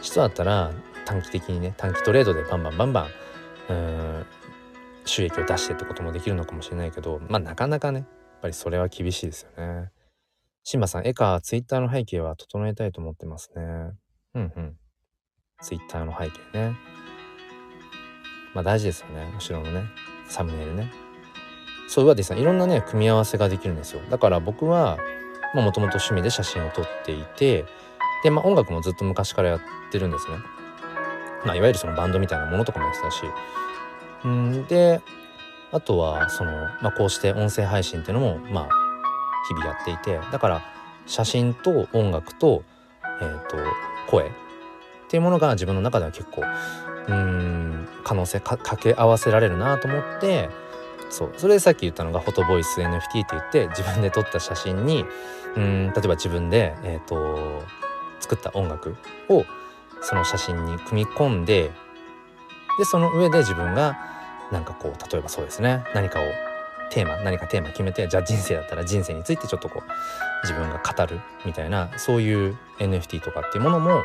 人だったら短期的にね短期トレードでバンバンバンバンうん収益を出してってこともできるのかもしれないけどまあなかなかねやっぱりそれは厳しいですよね。シンバさん、絵かツイッターの背景は整えたいと思ってますね。うんうん。ツイッターの背景ね。まあ大事ですよね。後ろのね、サムネイルね。そう、はですね、いろんなね、組み合わせができるんですよ。だから僕は、もともと趣味で写真を撮っていて、で、まあ音楽もずっと昔からやってるんですね。まあいわゆるそのバンドみたいなものとかもやってたし。うんで、あとは、その、まあこうして音声配信っていうのも、まあ日々やっていて、だから写真と音楽と、え、ー、と、声っていうものが自分の中では結構うん可能性掛け合わせられるなと思ってそう。それでさっき言ったのがフォトボイス NFT って言って自分で撮った写真にうん例えば自分で、えーと、作った音楽をその写真に組み込んででその上で自分がなんかこう例えばそうですね。何かをテーマ何かテーマ決めてじゃあ人生だったら人生についてちょっとこう自分が語るみたいなそういう NFT とかっていうものも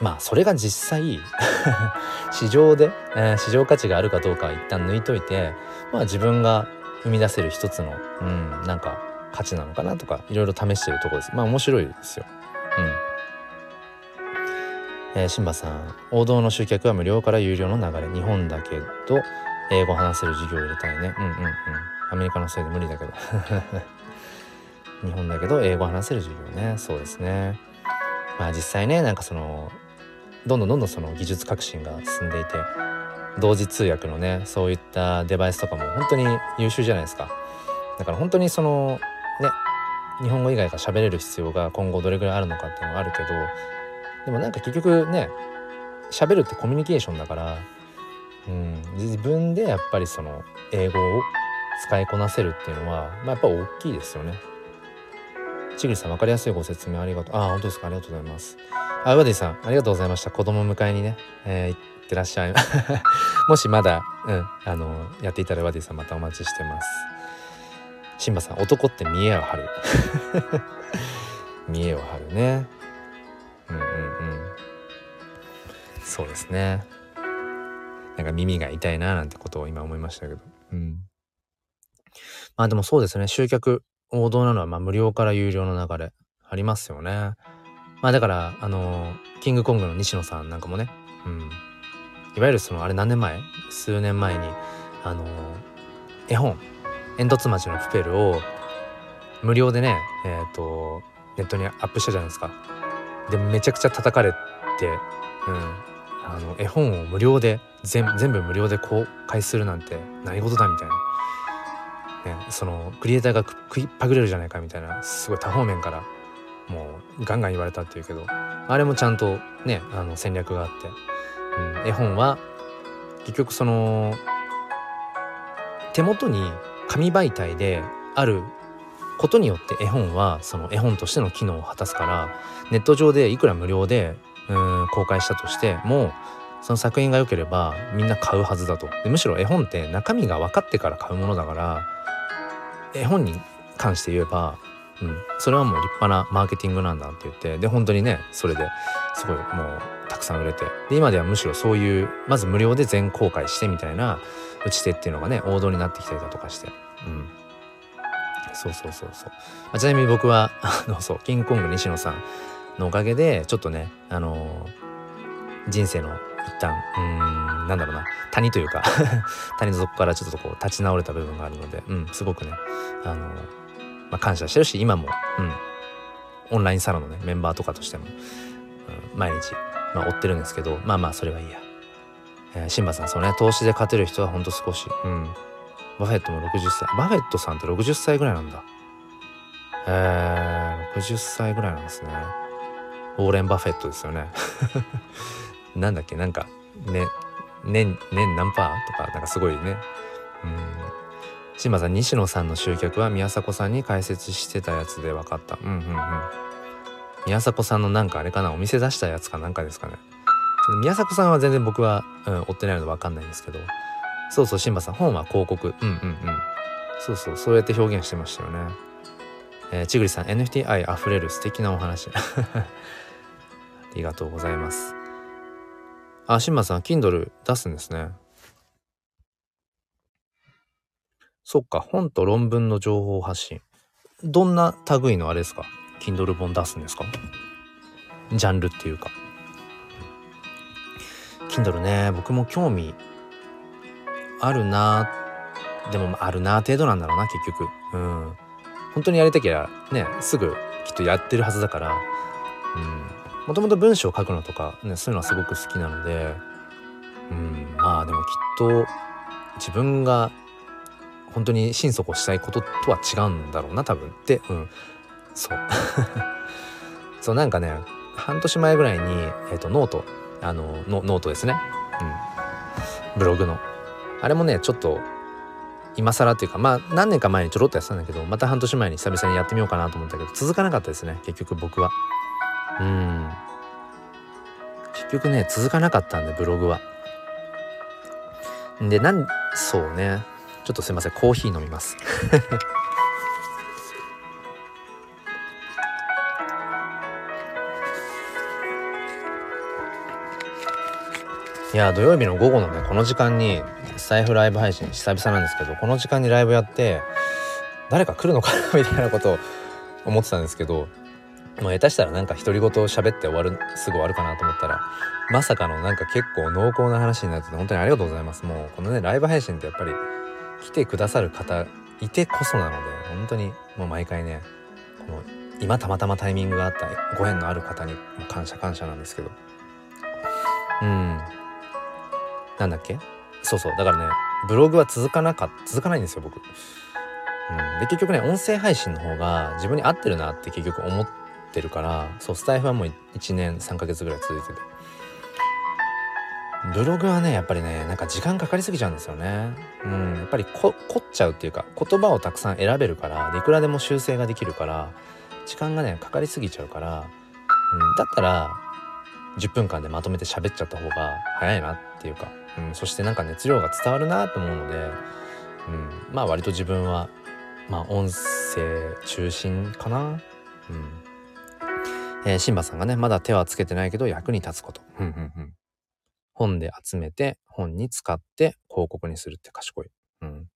まあそれが実際 市場で、えー、市場価値があるかどうかは一旦抜いといてまあ自分が生み出せる一つのうんなんか価値なのかなとかいろいろ試してるとこです。まあ面白いですよ。うん。えー、シンバさん。王道の集客は無料から有料の流れ。日本だけど英語話せる授業を入れたいね。うんうんうん。アメリカのせいで無理だけど。日本だけど英語話せる授業ね。そうですね。まあ実際ねなんかそのどんどんどんどんその技術革新が進んでいて同時通訳のねそういったデバイスとかも本当に優秀じゃないですかだから本当にそのね日本語以外が喋れる必要が今後どれぐらいあるのかっていうのはあるけどでもなんか結局ね喋るってコミュニケーションだから、うん、自分でやっぱりその英語を使いこなせるっていうのは、まあ、やっぱ大きいですよね。ちぐりさん分かりやすいご説明ありがとう。あ、本当ですかありがとうございます。あ、ワディさん、ありがとうございました。子供迎えにね、えー、行ってらっしゃい。もしまだ、うん、あの、やっていたらワディさんまたお待ちしてます。シンバさん、男って見栄を張る。見栄を張るね。うんうんうん。そうですね。なんか耳が痛いななんてことを今思いましたけど。うん。まあでもそうですね、集客、王道なのはまあ無料から有料の流れありますよね。まあだから、あの、キングコングの西野さんなんかもね、うん。いわゆるその、あれ何年前？数年前に、あの、絵本煙突町のプペルを無料でねえっ、ー、とネットにアップしたじゃないですかでめちゃくちゃ叩かれて、うん、あの絵本を無料で全部無料で公開するなんて何事だみたいな、ね、そのクリエイターが食いっぱぐれるじゃないかみたいなすごい多方面からもうガンガン言われたっていうけどあれもちゃんとねあの戦略があって、うん、絵本は結局その手元に紙媒体であることによって絵本はその絵本としての機能を果たすからネット上でいくら無料でうん公開したとしてもその作品が良ければみんな買うはずだと。でむしろ絵本って中身が分かってから買うものだから絵本に関して言えば、うん、それはもう立派なマーケティングなんだって言ってで本当にねそれですごいもうたくさん売れてで今ではむしろそういうまず無料で全公開してみたいな打ち手っていうのがね王道になってきたりだとかしてうん。そうそうそうそう、まあ、ちなみに僕はあのそうキングコング西野さんのおかげでちょっとねあのー、人生の一旦うんなんだろうな。谷というか 谷の底からちょっとこう立ち直れた部分があるので、うん、すごくねあの、まあ、感謝してるし今も、うん、オンラインサロンのねメンバーとかとしても、うん、毎日、まあ、追ってるんですけどまあまあそれはいいや。えー、シンバさんそうね。投資で勝てる人はほんと少しうん。バフェットも60歳。バフェットさんって60歳ぐらいなんだ。えー、60歳ぐらいなんですね。ウォーレン・バフェットですよね。なんだっけ？なんかね年年何パー？とかなんかすごいね。うん。新馬さん西野さんの集客は宮迫さんに解説してたやつで分かった。うんうんうん。宮迫さんのなんかあれかな？お店出したやつかなんかですかね？宮迫さんは全然僕は、うん、追ってないので分かんないんですけど。そうそう新馬さん本は広告。うんうんうん。そうそうそうやって表現してましたよね。えー、ちぐりさん NFT 愛あふれる素敵なお話。ありがとうございます。あ新馬さん Kindle 出すんですね。そっか本と論文の情報発信。どんな類のあれですか？Kindle 本出すんですか？ジャンルっていうか。Kindle ね僕も興味あるなでもあるな程度なんだろうな結局。うん。本当にやりたきゃねすぐきっとやってるはずだから。うん。もともと文章を書くのとか、ね、そういうのはすごく好きなのでうんまあでもきっと自分が本当に心底したいこととは違うんだろうな多分。ってうんそう。そうなんかね半年前ぐらいに、えーと、ノートあのノートですね、うん、ブログの。あれもねちょっと今更っていうかまあ何年か前にちょろっとやってたんだけどまた半年前に久々にやってみようかなと思ったけど続かなかったですね結局僕は。うん。結局ね続かなかったんでブログは。でなんそうね。ちょっとすいません。コーヒー飲みます。いや土曜日の午後のねこの時間に財布ライブ配信久々なんですけどこの時間にライブやって誰か来るのかなみたいなことを思ってたんですけどもう下手したらなんか独り言を喋って終わるすぐ終わるかなと思ったらまさかのなんか結構濃厚な話になってて本当にありがとうございます。もうこのねライブ配信ってやっぱり来てくださる方いてこそなので本当にもう毎回ねこの今たまたまタイミングがあったご縁のある方に感謝感謝なんですけど。うん。なんだっけ？そうそう。だからねブログは続かなか続かないんですよ僕。うん、で結局ね音声配信の方が自分に合ってるなって結局思っててるからそうスタイフはもう1年3ヶ月ぐらい続いてて。ブログはねやっぱりねなんか時間かかりすぎちゃうんですよね。うんやっぱり凝っちゃうっていうか言葉をたくさん選べるからいくらでも修正ができるから時間がねかかりすぎちゃうから、うん、だったら10分間でまとめて喋っちゃった方が早いなっていうかうん、そしてなんか熱量が伝わるなと思うので、うん、まあ割と自分はまあ音声中心かな。うん。えー、シンバさんがねまだ手はつけてないけど役に立つこと。うんうんうん、本で集めて本に使って広告にするって賢い。うん、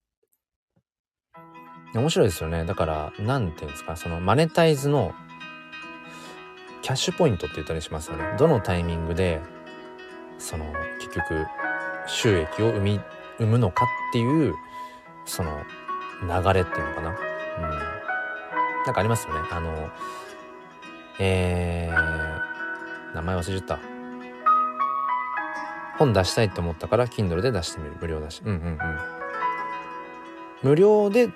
面白いですよね。だから何て言うんですかそのマネタイズのキャッシュポイントって言ったりしますよね。どのタイミングでその結局収益を生み生むのかっていうその流れっていうのかなうんなんかありますよねあのえー、名前忘れちゃった。本出したいと思ったから Kindle で出してみる。無料だし。うんうんうん。無料で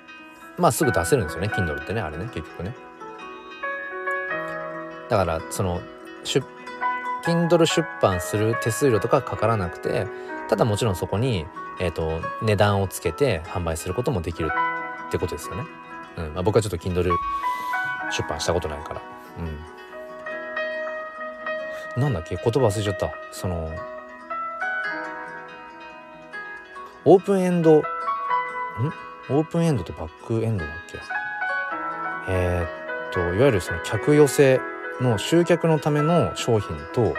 まあすぐ出せるんですよね。Kindle ってねあれね。結局ね。だからその出 Kindle 出版する手数料とかかからなくてただもちろんそこに、えーと、値段をつけて販売することもできるってことですよね。うん。まあ、僕はちょっと Kindle 出版したことないから。うん、なんだっけ？言葉忘れちゃった。そのオープンエンドん？オープンエンドとバックエンドだっけ？えー、っといわゆるその客寄せの集客のための商品と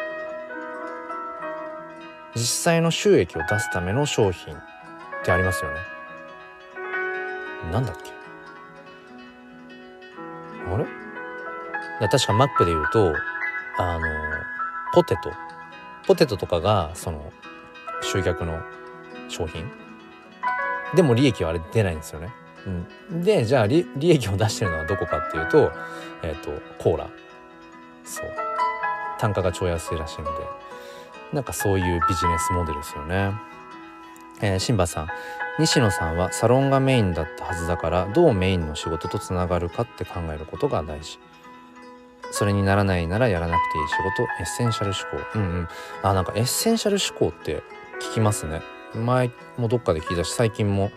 実際の収益を出すための商品ってありますよね。なんだっけ？あれ？確かマックで言うとあのポテト。ポテトとかがその集客の商品。でも利益はあれ出ないんですよね。うん、でじゃあ利益を出してるのはどこかっていうと,、えーと、コーラ。そう。単価が超安いらしいので。なんかそういうビジネスモデルですよね。えー、シンバさん。西野さんはサロンがメインだったはずだからどうメインの仕事とつながるかって考えることが大事。それにならないならやらなくていい仕事エッセンシャル思考。うんうん。あなんかエッセンシャル思考って聞きますね。前もどっかで聞いたし最近も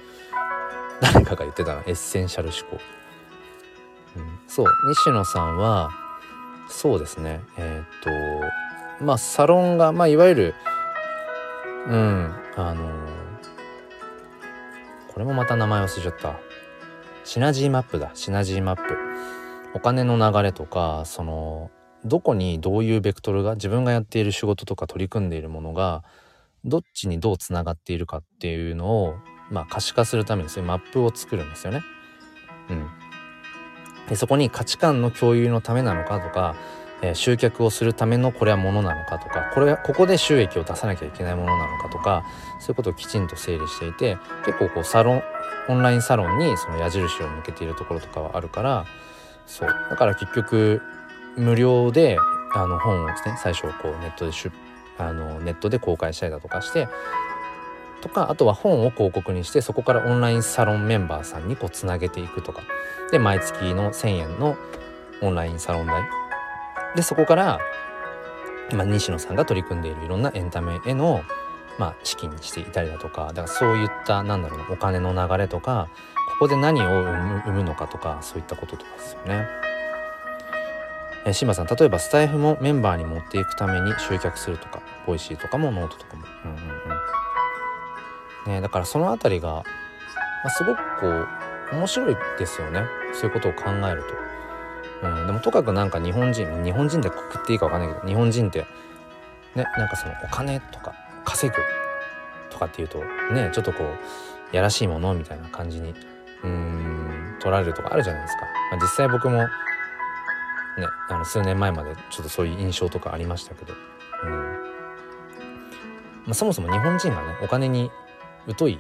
誰かが言ってたなエッセンシャル思考、うん、そう。西野さんはそうですね。えっ、とまあサロンがまあいわゆるうん。あのこれもまた名前忘れちゃった。シナジーマップだ。シナジーマップ。お金の流れとかそのどこにどういうベクトルが自分がやっている仕事とか取り組んでいるものがどっちにどうつながっているかっていうのをまあ可視化するためにそういうマップを作るんですよね。うん、でそこに価値観の共有のためなのかとか、えー、集客をするためのこれはものなのかとかこれはここで収益を出さなきゃいけないものなのかとかそういうことをきちんと整理していて結構こうサロンオンラインサロンにその矢印を向けているところとかはあるからそう。だから結局無料であの本をですね最初こうネットで出あのネットで公開したりだとかしてとかあとは本を広告にしてそこからオンラインサロンメンバーさんにこうつなげていくとか。で毎月の1,000円のオンラインサロン代。でそこから、まあ、西野さんが取り組んでいるいろんなエンタメへの、まあ、資金にしていたりだとか。だからそういったなんだろうなお金の流れとかここで何を生むのかとかそういったこととかですよね。えー、さん例えばスタエフもメンバーに持っていくために集客するとか Voicy とかもノートとかも。うんうんうんね、だからその辺りが、まあ、すごくこう面白いですよねそういうことを考えると。うん、でもとかくなんか日本人日本人でくくっていいか分かんないけど日本人ってねなんかそのお金とか稼ぐとかっていうとねちょっとこうやらしいものみたいな感じにうん取られるとかあるじゃないですか。まあ、実際僕もねあの数年前までちょっとそういう印象とかありましたけど、うん。まあ、そもそも日本人がねお金に疎い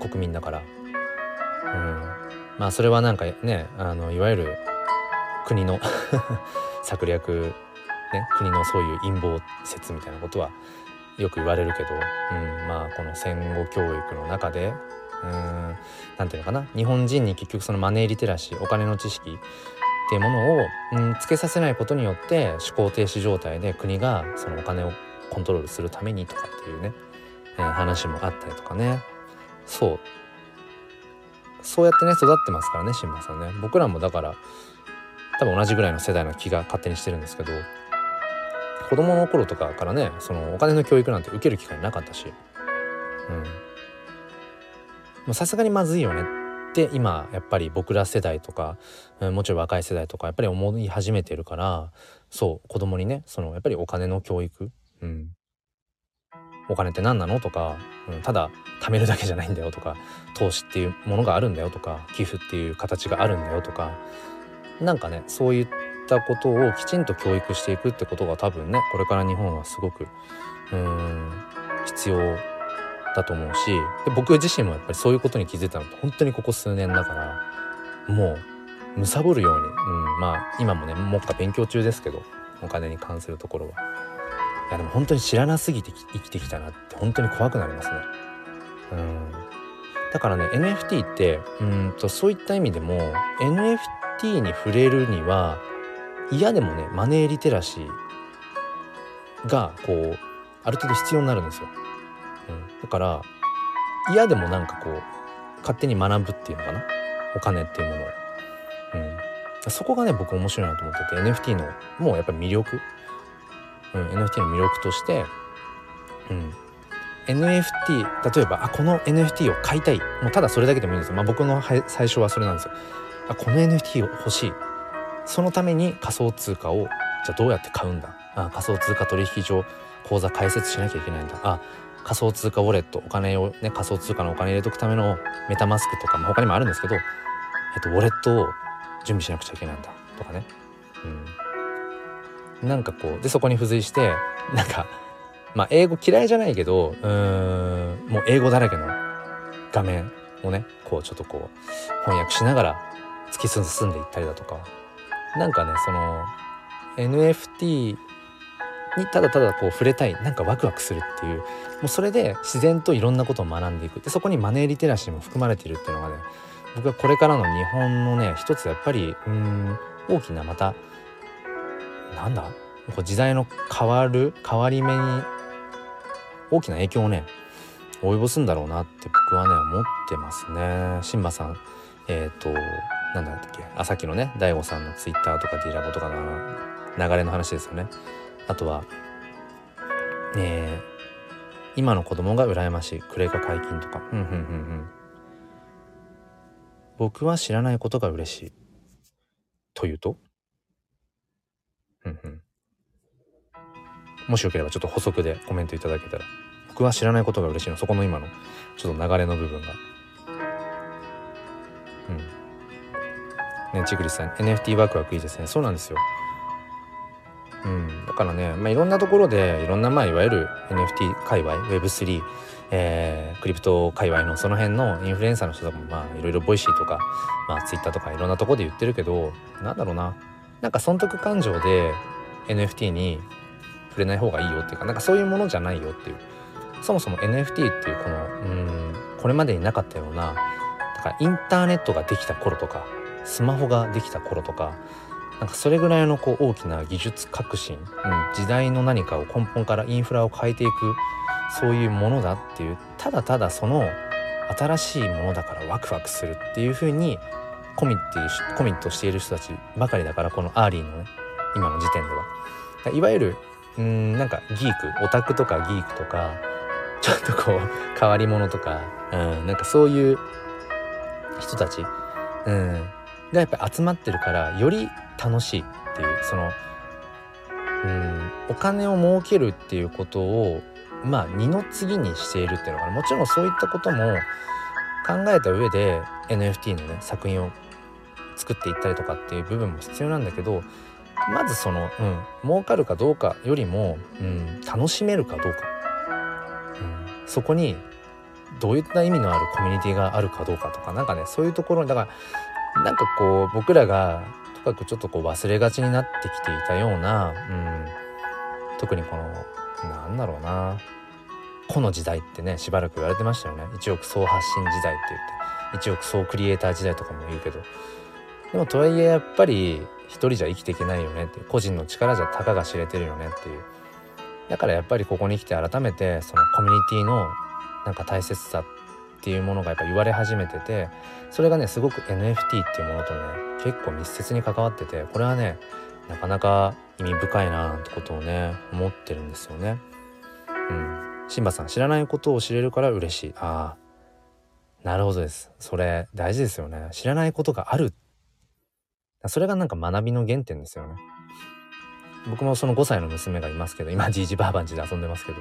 国民だから、うん、まあそれはなんかねあのいわゆる国の 策略、ね、国のそういう陰謀説みたいなことはよく言われるけど、うん、まあこの戦後教育の中でうんなんていうのかな。日本人に結局そのマネーリテラシーお金の知識っていうものを、うん、つけさせないことによって思考停止状態で国がそのお金をコントロールするためにとかっていうねえー、話もあったりとかね。そう。そうやってね育ってますからね新馬さんね。僕らもだから多分同じぐらいの世代の気が勝手にしてるんですけど子供の頃とかからねそのお金の教育なんて受ける機会なかったし。うん。さすがにまずいよねって今やっぱり僕ら世代とか、もちろん若い世代とかやっぱり思い始めてるからそう子供にねそのやっぱりお金の教育、うん、お金って何なのとか、うん、ただ貯めるだけじゃないんだよとか投資っていうものがあるんだよとか寄付っていう形があるんだよとかなんかねそういったことをきちんと教育していくってことが多分ねこれから日本はすごくうん必要だと思うしで僕自身もやっぱりそういうことに気づいたのって本当にここ数年だからもう貪るように、うん、まあ今もね目下勉強中ですけどお金に関するところはいやでも本当に知らなすぎて生きてきたなって本当に怖くなりますね。うんだからね NFT ってうんとそういった意味でも NFT に触れるには嫌でもねマネーリテラシーがこうある程度必要になるんですよ。だから嫌でもなんかこう勝手に学ぶっていうのかな？お金っていうものを。うん、そこがね僕面白いなと思ってて NFT のもうやっぱり魅力、うん、NFT の魅力として、うん、NFT 例えばあこの NFT を買いたい。もうただそれだけでもいいんですよ、まあ、僕の最初はそれなんですよ。あこの NFT を欲しい。そのために仮想通貨をじゃあどうやって買うんだ？あ仮想通貨取引所口座開設しなきゃいけないんだ。あ仮想通貨ウォレットお金をね仮想通貨のお金入れとくためのメタマスクとかも他にもあるんですけど、えっと、ウォレットを準備しなくちゃいけないんだとかね、うん、なんかこうでそこに付随してなんかまあ英語嫌いじゃないけどうんもう英語だらけの画面をねこうちょっとこう翻訳しながら突き進んでいったりだとか。なんかねその NFT にただただこう触れたいなんかワクワクするっていうもうそれで自然といろんなことを学んでいくでそこにマネーリテラシーも含まれているっていうのがね僕はこれからの日本のね一つやっぱりうん大きなまたなんだこう時代の変わる変わり目に大きな影響をね及ぼすんだろうなって僕はね思ってますね。シンバさんえっ、ー、となんだっけあさっきのね DAIGO さんのツイッターとか D ラボとかの流れの話ですよね。あとはえ、今の子供が羨ましいクレカ解禁とか。僕は知らないことが嬉しい。というと？もしよければちょっと補足でコメントいただけたら。僕は知らないことが嬉しいの。そこの今のちょっと流れの部分が。うん。ねチグリスさん NFT ワクワクいいですね。そうなんですよ。うん、だからね、まあ、いろんなところでいろんなまあいわゆる NFT 界隈 Web3、えー、 crypto 界隈のその辺のインフルエンサーの人とかもまあいろいろ Voicy とか、まあ、Twitter とかいろんなところで言ってるけどなんだろうな。なんか損得感情で NFT に触れない方がいいよっていうかなんかそういうものじゃないよっていう。そもそも NFT っていうこのうんこれまでになかったようなだからインターネットができた頃とかスマホができた頃とかなんかそれぐらいのこう大きな技術革新、うん、時代の何かを根本からインフラを変えていくそういうものだっていうただただその新しいものだからワクワクするっていうふうにコミットコミットしている人たちばかりだからこの early のね今の時点では。いわゆるうんなんかギークオタクとかギークとかちょっとこう変わり者とか、うん、なんかそういう人たち、うん、がやっぱり集まってるからより楽しいっていうそのうんお金を儲けるっていうことをまあ二の次にしているっていうのかな。もちろんそういったことも考えた上で NFT のね作品を作っていったりとかっていう部分も必要なんだけどまずその、うん、儲かるかどうかよりも、うん、楽しめるかどうか、うん、そこにどういった意味のあるコミュニティがあるかどうかとか何かねそういうところにだからなんかこう僕らがとかくちょっとこう忘れがちになってきていたような、うん、特にこのなんだろうなこの時代ってねしばらく言われてましたよね。一億総発信時代って言って一億総クリエイター時代とかも言うけど。でもとはいえやっぱり一人じゃ生きていけないよねって個人の力じゃたかが知れてるよねっていう。だからやっぱりここに来て改めてそのコミュニティのなんか大切さっていうものがやっぱ言われ始めててそれがねすごく NFT っていうものとね結構密接に関わっててこれはねなかなか意味深いなってことをね思ってるんですよね。うん。シンバさん知らないことを知れるから嬉しい。ああなるほどです。それ大事ですよね。知らないことがある。それがなんか学びの原点ですよね。僕もその5歳の娘がいますけど今じいじばあばんちで遊んでますけど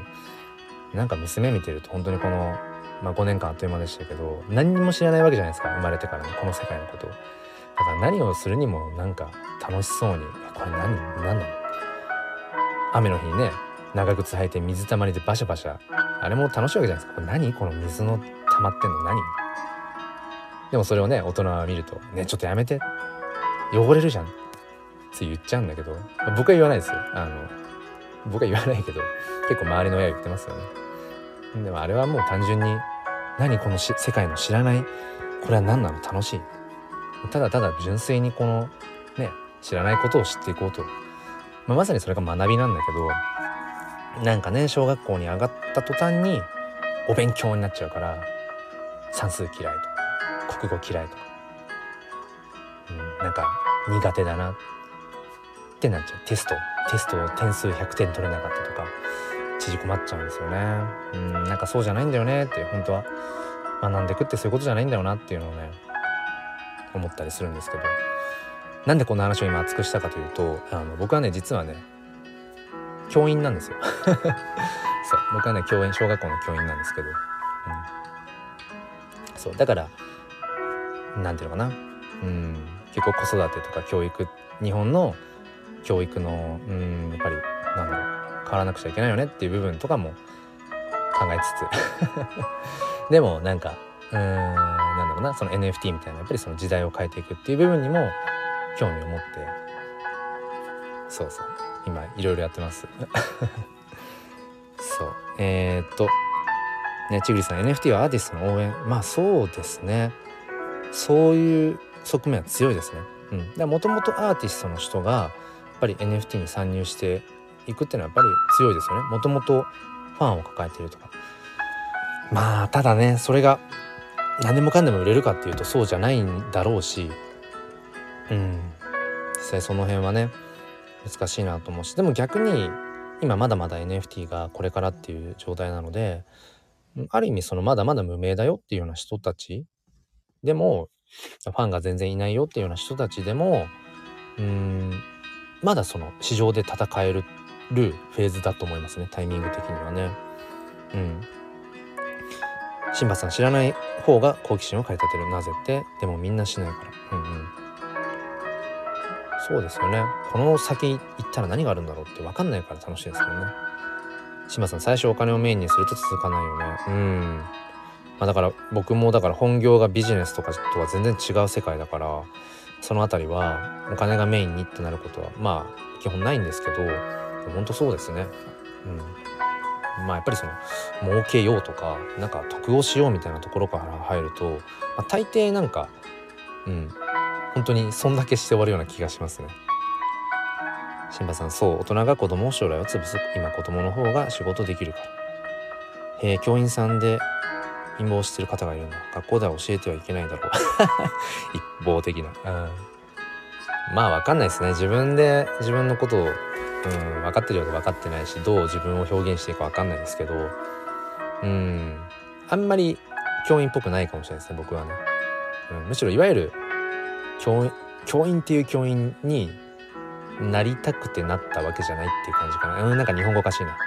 なんか娘見てると本当にこの、まあ、5年間あっという間でしたけど何にも知らないわけじゃないですか生まれてからのこの世界のこと。を。だから何をするにもなんか楽しそうにこれ何何なの？雨の日にね長靴履いて水たまりでバシャバシャあれも楽しいわけじゃないですか。これ何？この水の溜まってんの何？でもそれをね大人は見ると「ねちょっとやめて。汚れるじゃん」って言っちゃうんだけど僕は言わないですよ。あの僕は言わないけど結構周りの親言ってますよね。でもあれはもう単純に何この世界の知らないこれは何なの楽しい。ただただ純粋にこのね知らないことを知っていこうと、まあ、まさにそれが学びなんだけどなんかね小学校に上がった途端にお勉強になっちゃうから算数嫌いとか国語嫌いとか、うん、なんか苦手だなってなっちゃう。テスト。テスト点数100点取れなかったとか。縮こまっちゃうんですよね。うんなんかそうじゃないんだよねって本当は学んでくってそういうことじゃないんだよなっていうのをね思ったりするんですけど。なんでこんな話を今熱くしたかというとあの僕はね実はね教員なんですよ。そう僕はね教員小学校の教員なんですけど、うん、そうだから何ていうのかな。うん結構子育てとか教育日本の教育のうんやっぱりなんだろう。変わらなくちゃいけないよねっていう部分とかも考えつつ。でもなんかうんなんだろうなその NFT みたいなやっぱりその時代を変えていくっていう部分にも興味を持って。そうそう。今いろいろやってます。そう。えー、っとねちぐりさん NFT はアーティストの応援。まあそうですね。そういう側面は強いですね。うん。でもともとアーティストの人がやっぱり NFT に参入していくっていうのはやっぱり強いですよね。もともとファンを抱えているとか。まあただねそれが何でもかんでも売れるかっていうとそうじゃないんだろうし。うん。実際その辺はね難しいなと思うし。でも逆に今まだまだ NFT がこれからっていう状態なのである意味そのまだまだ無名だよっていうような人たちでもファンが全然いないよっていうような人たちでもうんまだその市場で戦えるるフェーズだと思いますねタイミング的にはね。うん。シンバさん知らない方が好奇心を駆り立てる。なぜって？でもみんなしないから。うんうん。そうですよね。この先行ったら何があるんだろうって分かんないから楽しいですもんね。シンバさん最初お金をメインにすると続かないよね。うん。まあだから僕もだから本業がビジネスとかとは全然違う世界だからその辺りはお金がメインにってなることはまあ基本ないんですけど本当そうですね。うん、まあやっぱりその儲けようとかなんか得をしようみたいなところから入ると、まあ、大抵なんかうん。本当にそんだけして終わるような気がしますね。シンバさんそう。大人が子供を将来を潰す。今子供の方が仕事できるから。えー、教員さんで陰謀してる方がいるんだ学校では教えてはいけないだろう。一方的な、うん、まあわかんないですね。自分で自分のことをうん分かってるようで分かってないしどう自分を表現していいか分かんないんですけどうんあんまり教員っぽくないかもしれないですね僕はね、うん、むしろいわゆる教員教員っていう教員になりたくてなったわけじゃないっていう感じかな。うんなんか日本語おかしいな。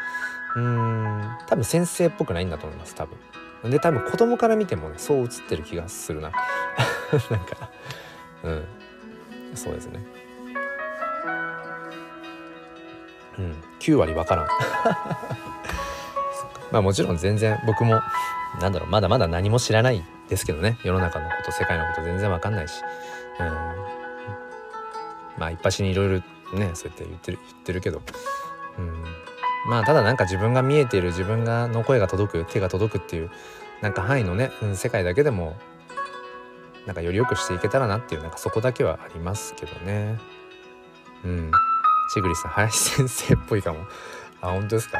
うん多分先生っぽくないんだと思います多分。で多分子供から見てもねそう映ってる気がするな。なんかうんそうですね。うん、9割分からん。まあもちろん全然僕もなんだろうまだまだ何も知らないですけどね。世の中のこと世界のこと全然分かんないし、うん、まあ一発にいろいろねそうやって言ってる言ってるけど、うん、まあただなんか自分が見えている自分がの声が届く手が届くっていうなんか範囲のね、うん、世界だけでもなんかより良くしていけたらなっていうなんかそこだけはありますけどね。うん。ちぐりさん林先生っぽいかも。あ本当ですか？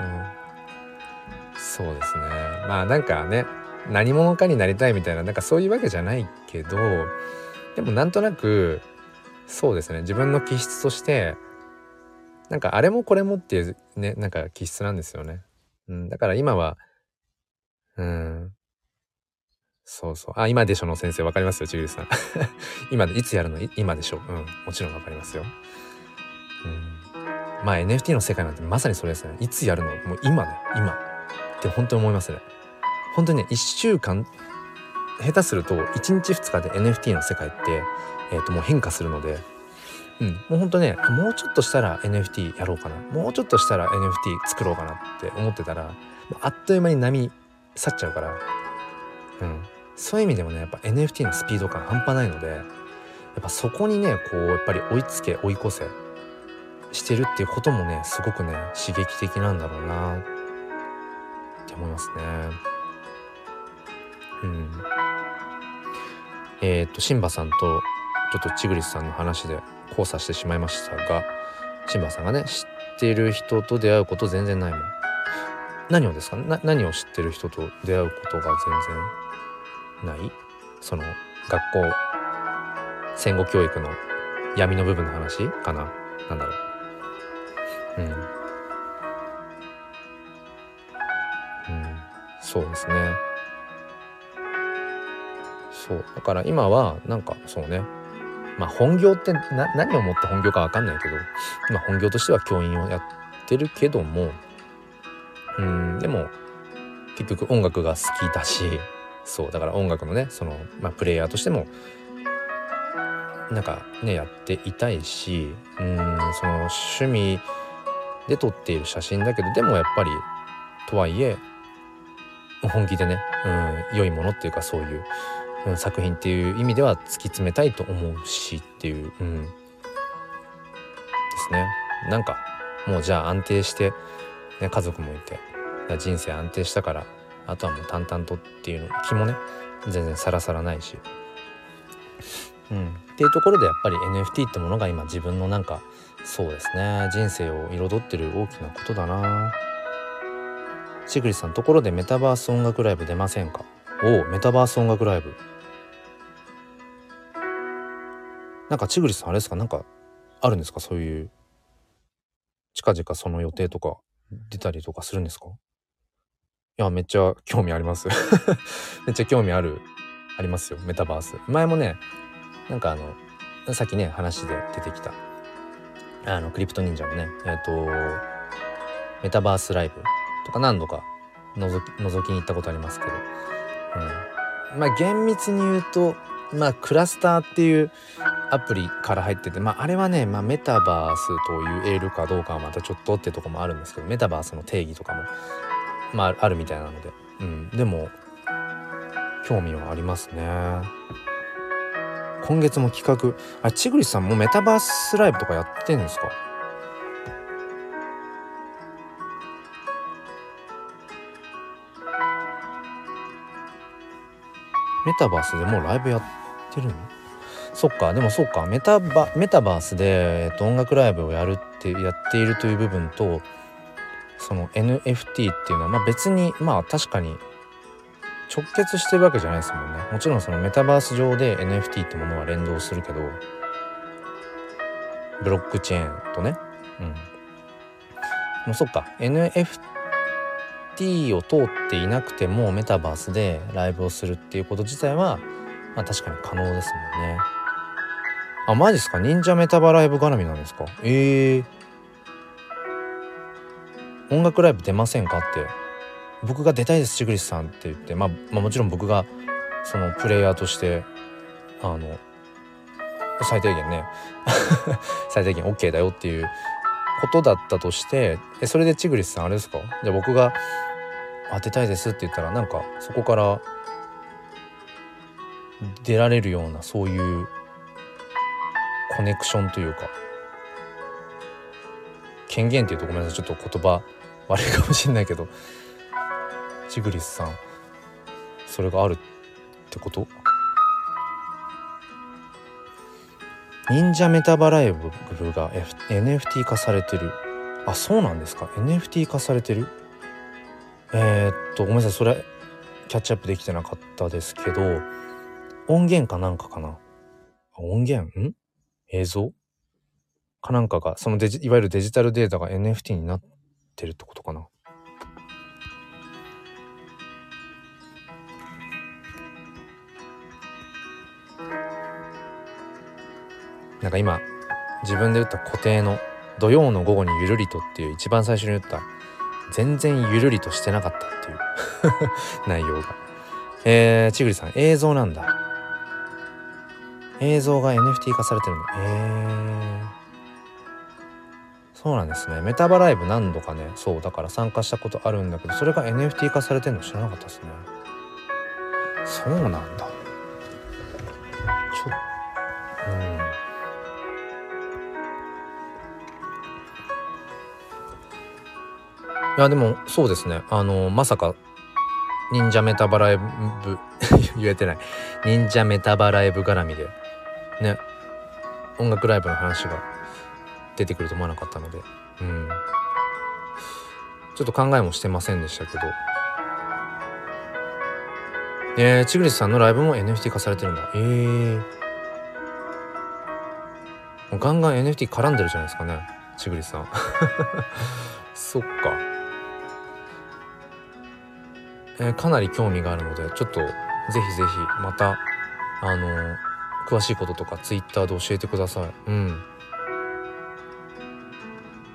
うん。そうですね。まあなんかね何者かになりたいみたいななんかそういうわけじゃないけどでもなんとなくそうですね。自分の気質としてなんかあれもこれもっていうねなんか気質なんですよね、うん、だから今はうん。そうそう。あ、今でしょの先生わかりますよ、ちぐりさん。今で、いつやるの？今でしょ？うん。もちろんわかりますよ。うん、まあ NFT の世界なんてまさにそれですね。いつやるの？もう今ね今。って本当に思いますね。本当にね1週間下手すると1日2日で NFT の世界って、えー、ともう変化するのでうん、もうほんとねもうちょっとしたら NFT やろうかな。もうちょっとしたら NFT 作ろうかなって思ってたらあっという間に波去っちゃうから、うん、そういう意味でもねやっぱ NFT のスピード感半端ないのでやっぱそこにねこうやっぱり追いつけ追い越せ。してるっていうこともねすごくね刺激的なんだろうなって思いますね。うん。えっ、ー、とシンバさんとちょっとチグリスさんの話で交差してしまいましたがシンバさんがね知ってる人と出会うこと全然ないもん。何をですか？な何を知ってる人と出会うことが全然ない？その学校戦後教育の闇の部分の話かな？なんだろう。うん。うん。そうですね。そう。だから今はなんかそうね。まあ本業って何をもって本業か分かんないけど、まあ、本業としては教員をやってるけどもうん。でも結局音楽が好きだしそう。だから音楽のねその、まあ、プレイヤーとしてもなんかねやっていたいしうん。その趣味で撮っている写真だけどでもやっぱりとはいえ本気でね、うん、良いものっていうかそういう、うん、作品っていう意味では突き詰めたいと思うしっていう、うん、ですね。なんかもうじゃあ安定して、ね、家族もいて人生安定したからあとはもう淡々とっていうの気もね全然さらさらないし、うん、っていうところでやっぱり NFT ってものが今自分のなんかそうですね。人生を彩ってる大きなことだな。ちぐりさんところでメタバース音楽ライブ出ませんか？おおメタバース音楽ライブ。なんかちぐりさんあれですか？なんかあるんですか？そういう近々その予定とか出たりとかするんですか？いやめっちゃ興味あります。めっちゃ興味あるありますよメタバース。前もねなんかあのさっきね話で出てきたあのクリプト忍者のねえっ、ー、とメタバースライブとか何度か覗ききに行ったことありますけど、うん、まあ厳密に言うとまあクラスターっていうアプリから入っててまああれはね、まあ、メタバースというエールかどうかはまたちょっとってとこもあるんですけどメタバースの定義とかもまああるみたいなので、うん、でも興味はありますね。今月も企画。あちぐりさんもメタバースライブとかやってんですか？メタバースでもうライブやってるの？そっかでもそっか。メタバメタバースで、えっと、音楽ライブをやるってやっているという部分とその NFT っていうのは、まあ、別にまあ確かに直結してるわけじゃないですもんね。もちろんそのメタバース上で NFT ってものは連動するけどブロックチェーンとね。うん。もうそっか。NFT を通っていなくてもメタバースでライブをするっていうこと自体はまあ確かに可能ですもんね。あマジっすか？忍者メタバライブ絡みなんですか？ええー、音楽ライブ出ませんか？って。僕が出たいですチグリスさんって言って、まあ、まあもちろん僕がそのプレイヤーとしてあの最低限ね 最低限 OK だよっていうことだったとしてえそれでチグリスさんあれですか？じゃあ僕が当てたいですって言ったらなんかそこから出られるようなそういうコネクションというか権限っていうとごめんなさいちょっと言葉悪いかもしんないけどチグリスさん。それがあるってこと？忍者メタバライブが NFT 化されてる。あそうなんですか？NFT 化されてる？えー、っとごめんなさい。それキャッチアップできてなかったですけど音源かなんかかな？音源？ん？映像？かなんかがそのデジいわゆるデジタルデータが NFT になってるってことかな？なんか今自分で打った固定の土曜の午後にゆるりとっていう一番最初に打った全然ゆるりとしてなかったっていう 内容が。えー、ちぐりさん映像なんだ。映像が NFT 化されてるの。えー。そうなんですねメタバライブ何度かねそうだから参加したことあるんだけどそれが NFT 化されてるの知らなかったですねそうなんだいやでもそうですね。あのまさか忍者メタバライブ 言えてない。忍者メタバライブ絡みでね。音楽ライブの話が出てくると思わなかったので。うん。ちょっと考えもしてませんでしたけど。えー、ちぐりさんのライブも NFT 化されてるんだ。ええー、もうガンガン NFT 絡んでるじゃないですかね。ちぐりさん。そっか。えー、かなり興味があるのでちょっとぜひぜひまたあのー、詳しいこととか Twitter で教えてください。うん。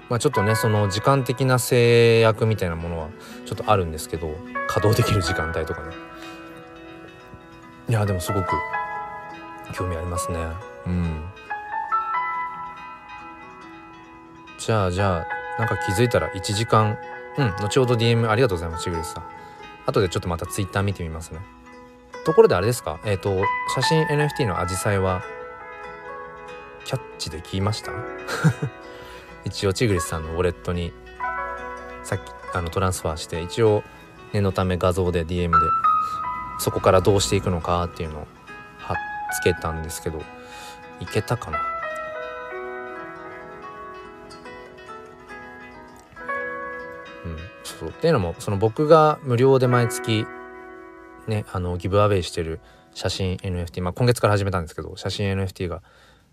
まあちょっとねその時間的な制約みたいなものはちょっとあるんですけど稼働できる時間帯とかね。いやでもすごく興味ありますね。うん。じゃあじゃあなんか気づいたら1時間。うん後ほど DM ありがとうございますちぐりさん。後でちょっとまた Twitter 見てみますね。ところであれですか？えっ、ー、と写真 NFT のアジサイはキャッチできました？一応チグリスさんのウォレットにさっきあのトランスファーして一応念のため画像で DM でそこからどうしていくのかっていうのを貼っつけたんですけどいけたかな？そう。っていうのもその僕が無料で毎月ねあのギブアウェイしてる写真 NFT まあ今月から始めたんですけど写真 NFT が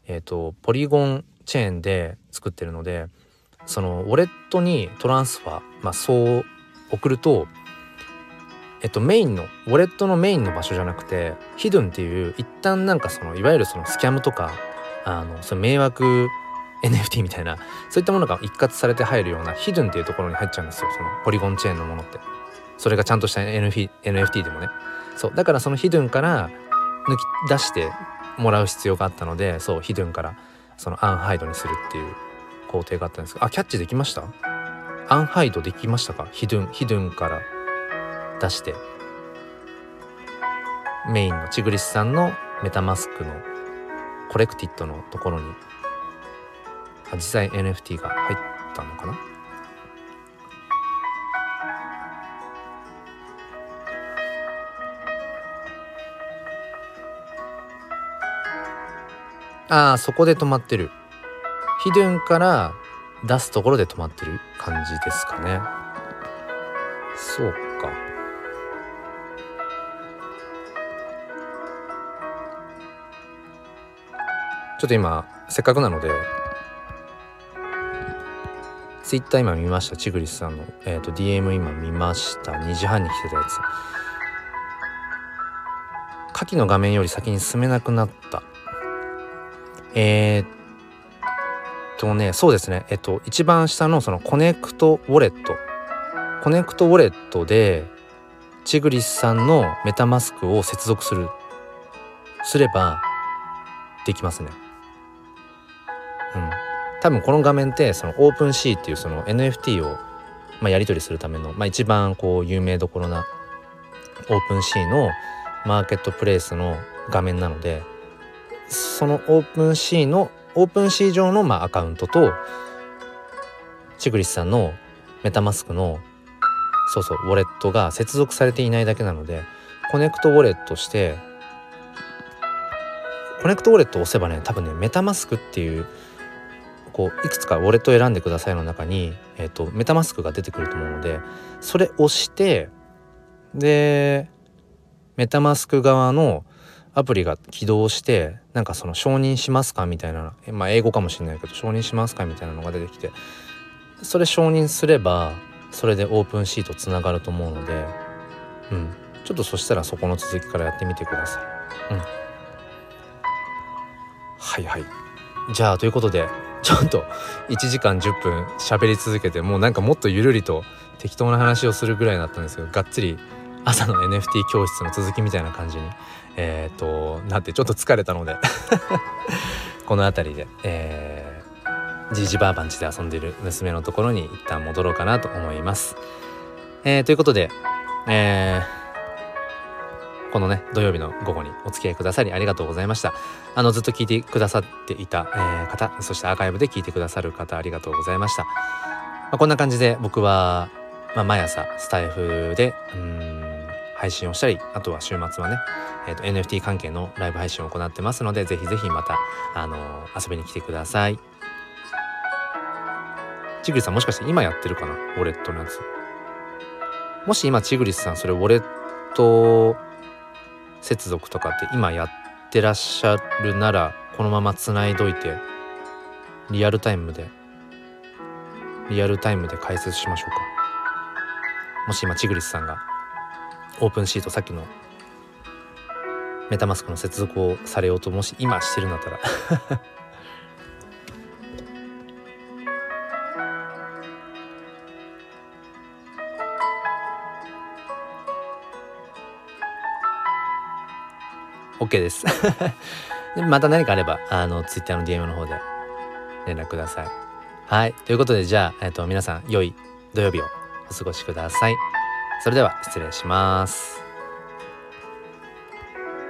えっ、ー、とポリゴンチェーンで作ってるのでそのウォレットにトランスファー、まあ、そう送るとえっとメインのウォレットのメインの場所じゃなくてヒドゥンっていう一旦なんかそのいわゆるそのスキャムとかあのその迷惑 NFT みたいなそういったものが一括されて入るようなヒドゥンっていうところに入っちゃうんですよ。そのポリゴンチェーンのものって。それがちゃんとした NFT, NFT でもね。そう。だからそのヒドゥンから抜き出してもらう必要があったのでそうヒドゥンからそのアンハイドにするっていう工程があったんですがあキャッチできました？アンハイドできましたか？ヒドゥンヒドゥンから出して。メインのチグリスさんのメタマスクのコレクティッドのところに実際 NFT が入ったのかな？ああそこで止まってる。ヒドゥンから出すところで止まってる感じですかね。そうか。ちょっと今せっかくなのでツイッター今見ました。チグリスさんの、えーと、DM 今見ました。2時半に来てたやつ。下記の画面より先に進めなくなった。えー、っとねそうですね。えっと一番下のその connect wallet。connect wallet でチグリスさんの MetaMask を接続する。すればできますね。うん。多分この画面ってその OpenSea っていうその NFT をまあやり取りするためのまあ一番こう有名どころなOpenSea のマーケットプレイスの画面なのでその OpenSea の OpenSea 上のまあアカウントとチグリスさんの MetaMask のそうそうウォレットが接続されていないだけなので connect wallet して connect wallet を押せばね多分ね MetaMask っていうこういくつかウォレットを選んでくださいの中に、えーと、 MetaMask が出てくると思うのでそれ押してでメタマスク側のアプリが起動してなんかその承認しますかみたいなまあ英語かもしれないけど承認しますかみたいなのが出てきてそれ承認すればそれでオープンシートつながると思うのでうん。ちょっとそしたらそこの続きからやってみてください。うん。はいはい。じゃあということでちょっと1時間10分喋り続けてもうなんかもっとゆるりと適当な話をするぐらいだったんですけどがっつり朝の NFT 教室の続きみたいな感じにえ、ー、となってちょっと疲れたので この辺りで、えー、じいじばあばんちで遊んでる娘のところに一旦戻ろうかなと思います。えー、ということで、えー、このね土曜日の午後にお付き合いくださりありがとうございました。あのずっと聞いてくださっていた、えー、方そしてアーカイブで聞いてくださる方ありがとうございました、まあ、こんな感じで僕は、まあ、毎朝スタイフでうん配信をしたりあとは週末はね、えーと、NFT 関係のライブ配信を行ってますのでぜひぜひまた、あのー、遊びに来てください。ちぐりさんもしかして今やってるかな？ウォレットのやつ。もし今チグリスさんそれウォレット接続とかって今やってらっしゃるならこのままつないどいてリアルタイムでリアルタイムで解説しましょうか。もし今チグリスさんがオープンシートさっきのメタマスクの接続をされようともし今してるんだったら。OK です また何かあれば、あの、Twitter の DM の方で連絡ください。はい。ということで、じゃあ、えっ、と、皆さん、良い土曜日をお過ごしください。それでは、失礼します。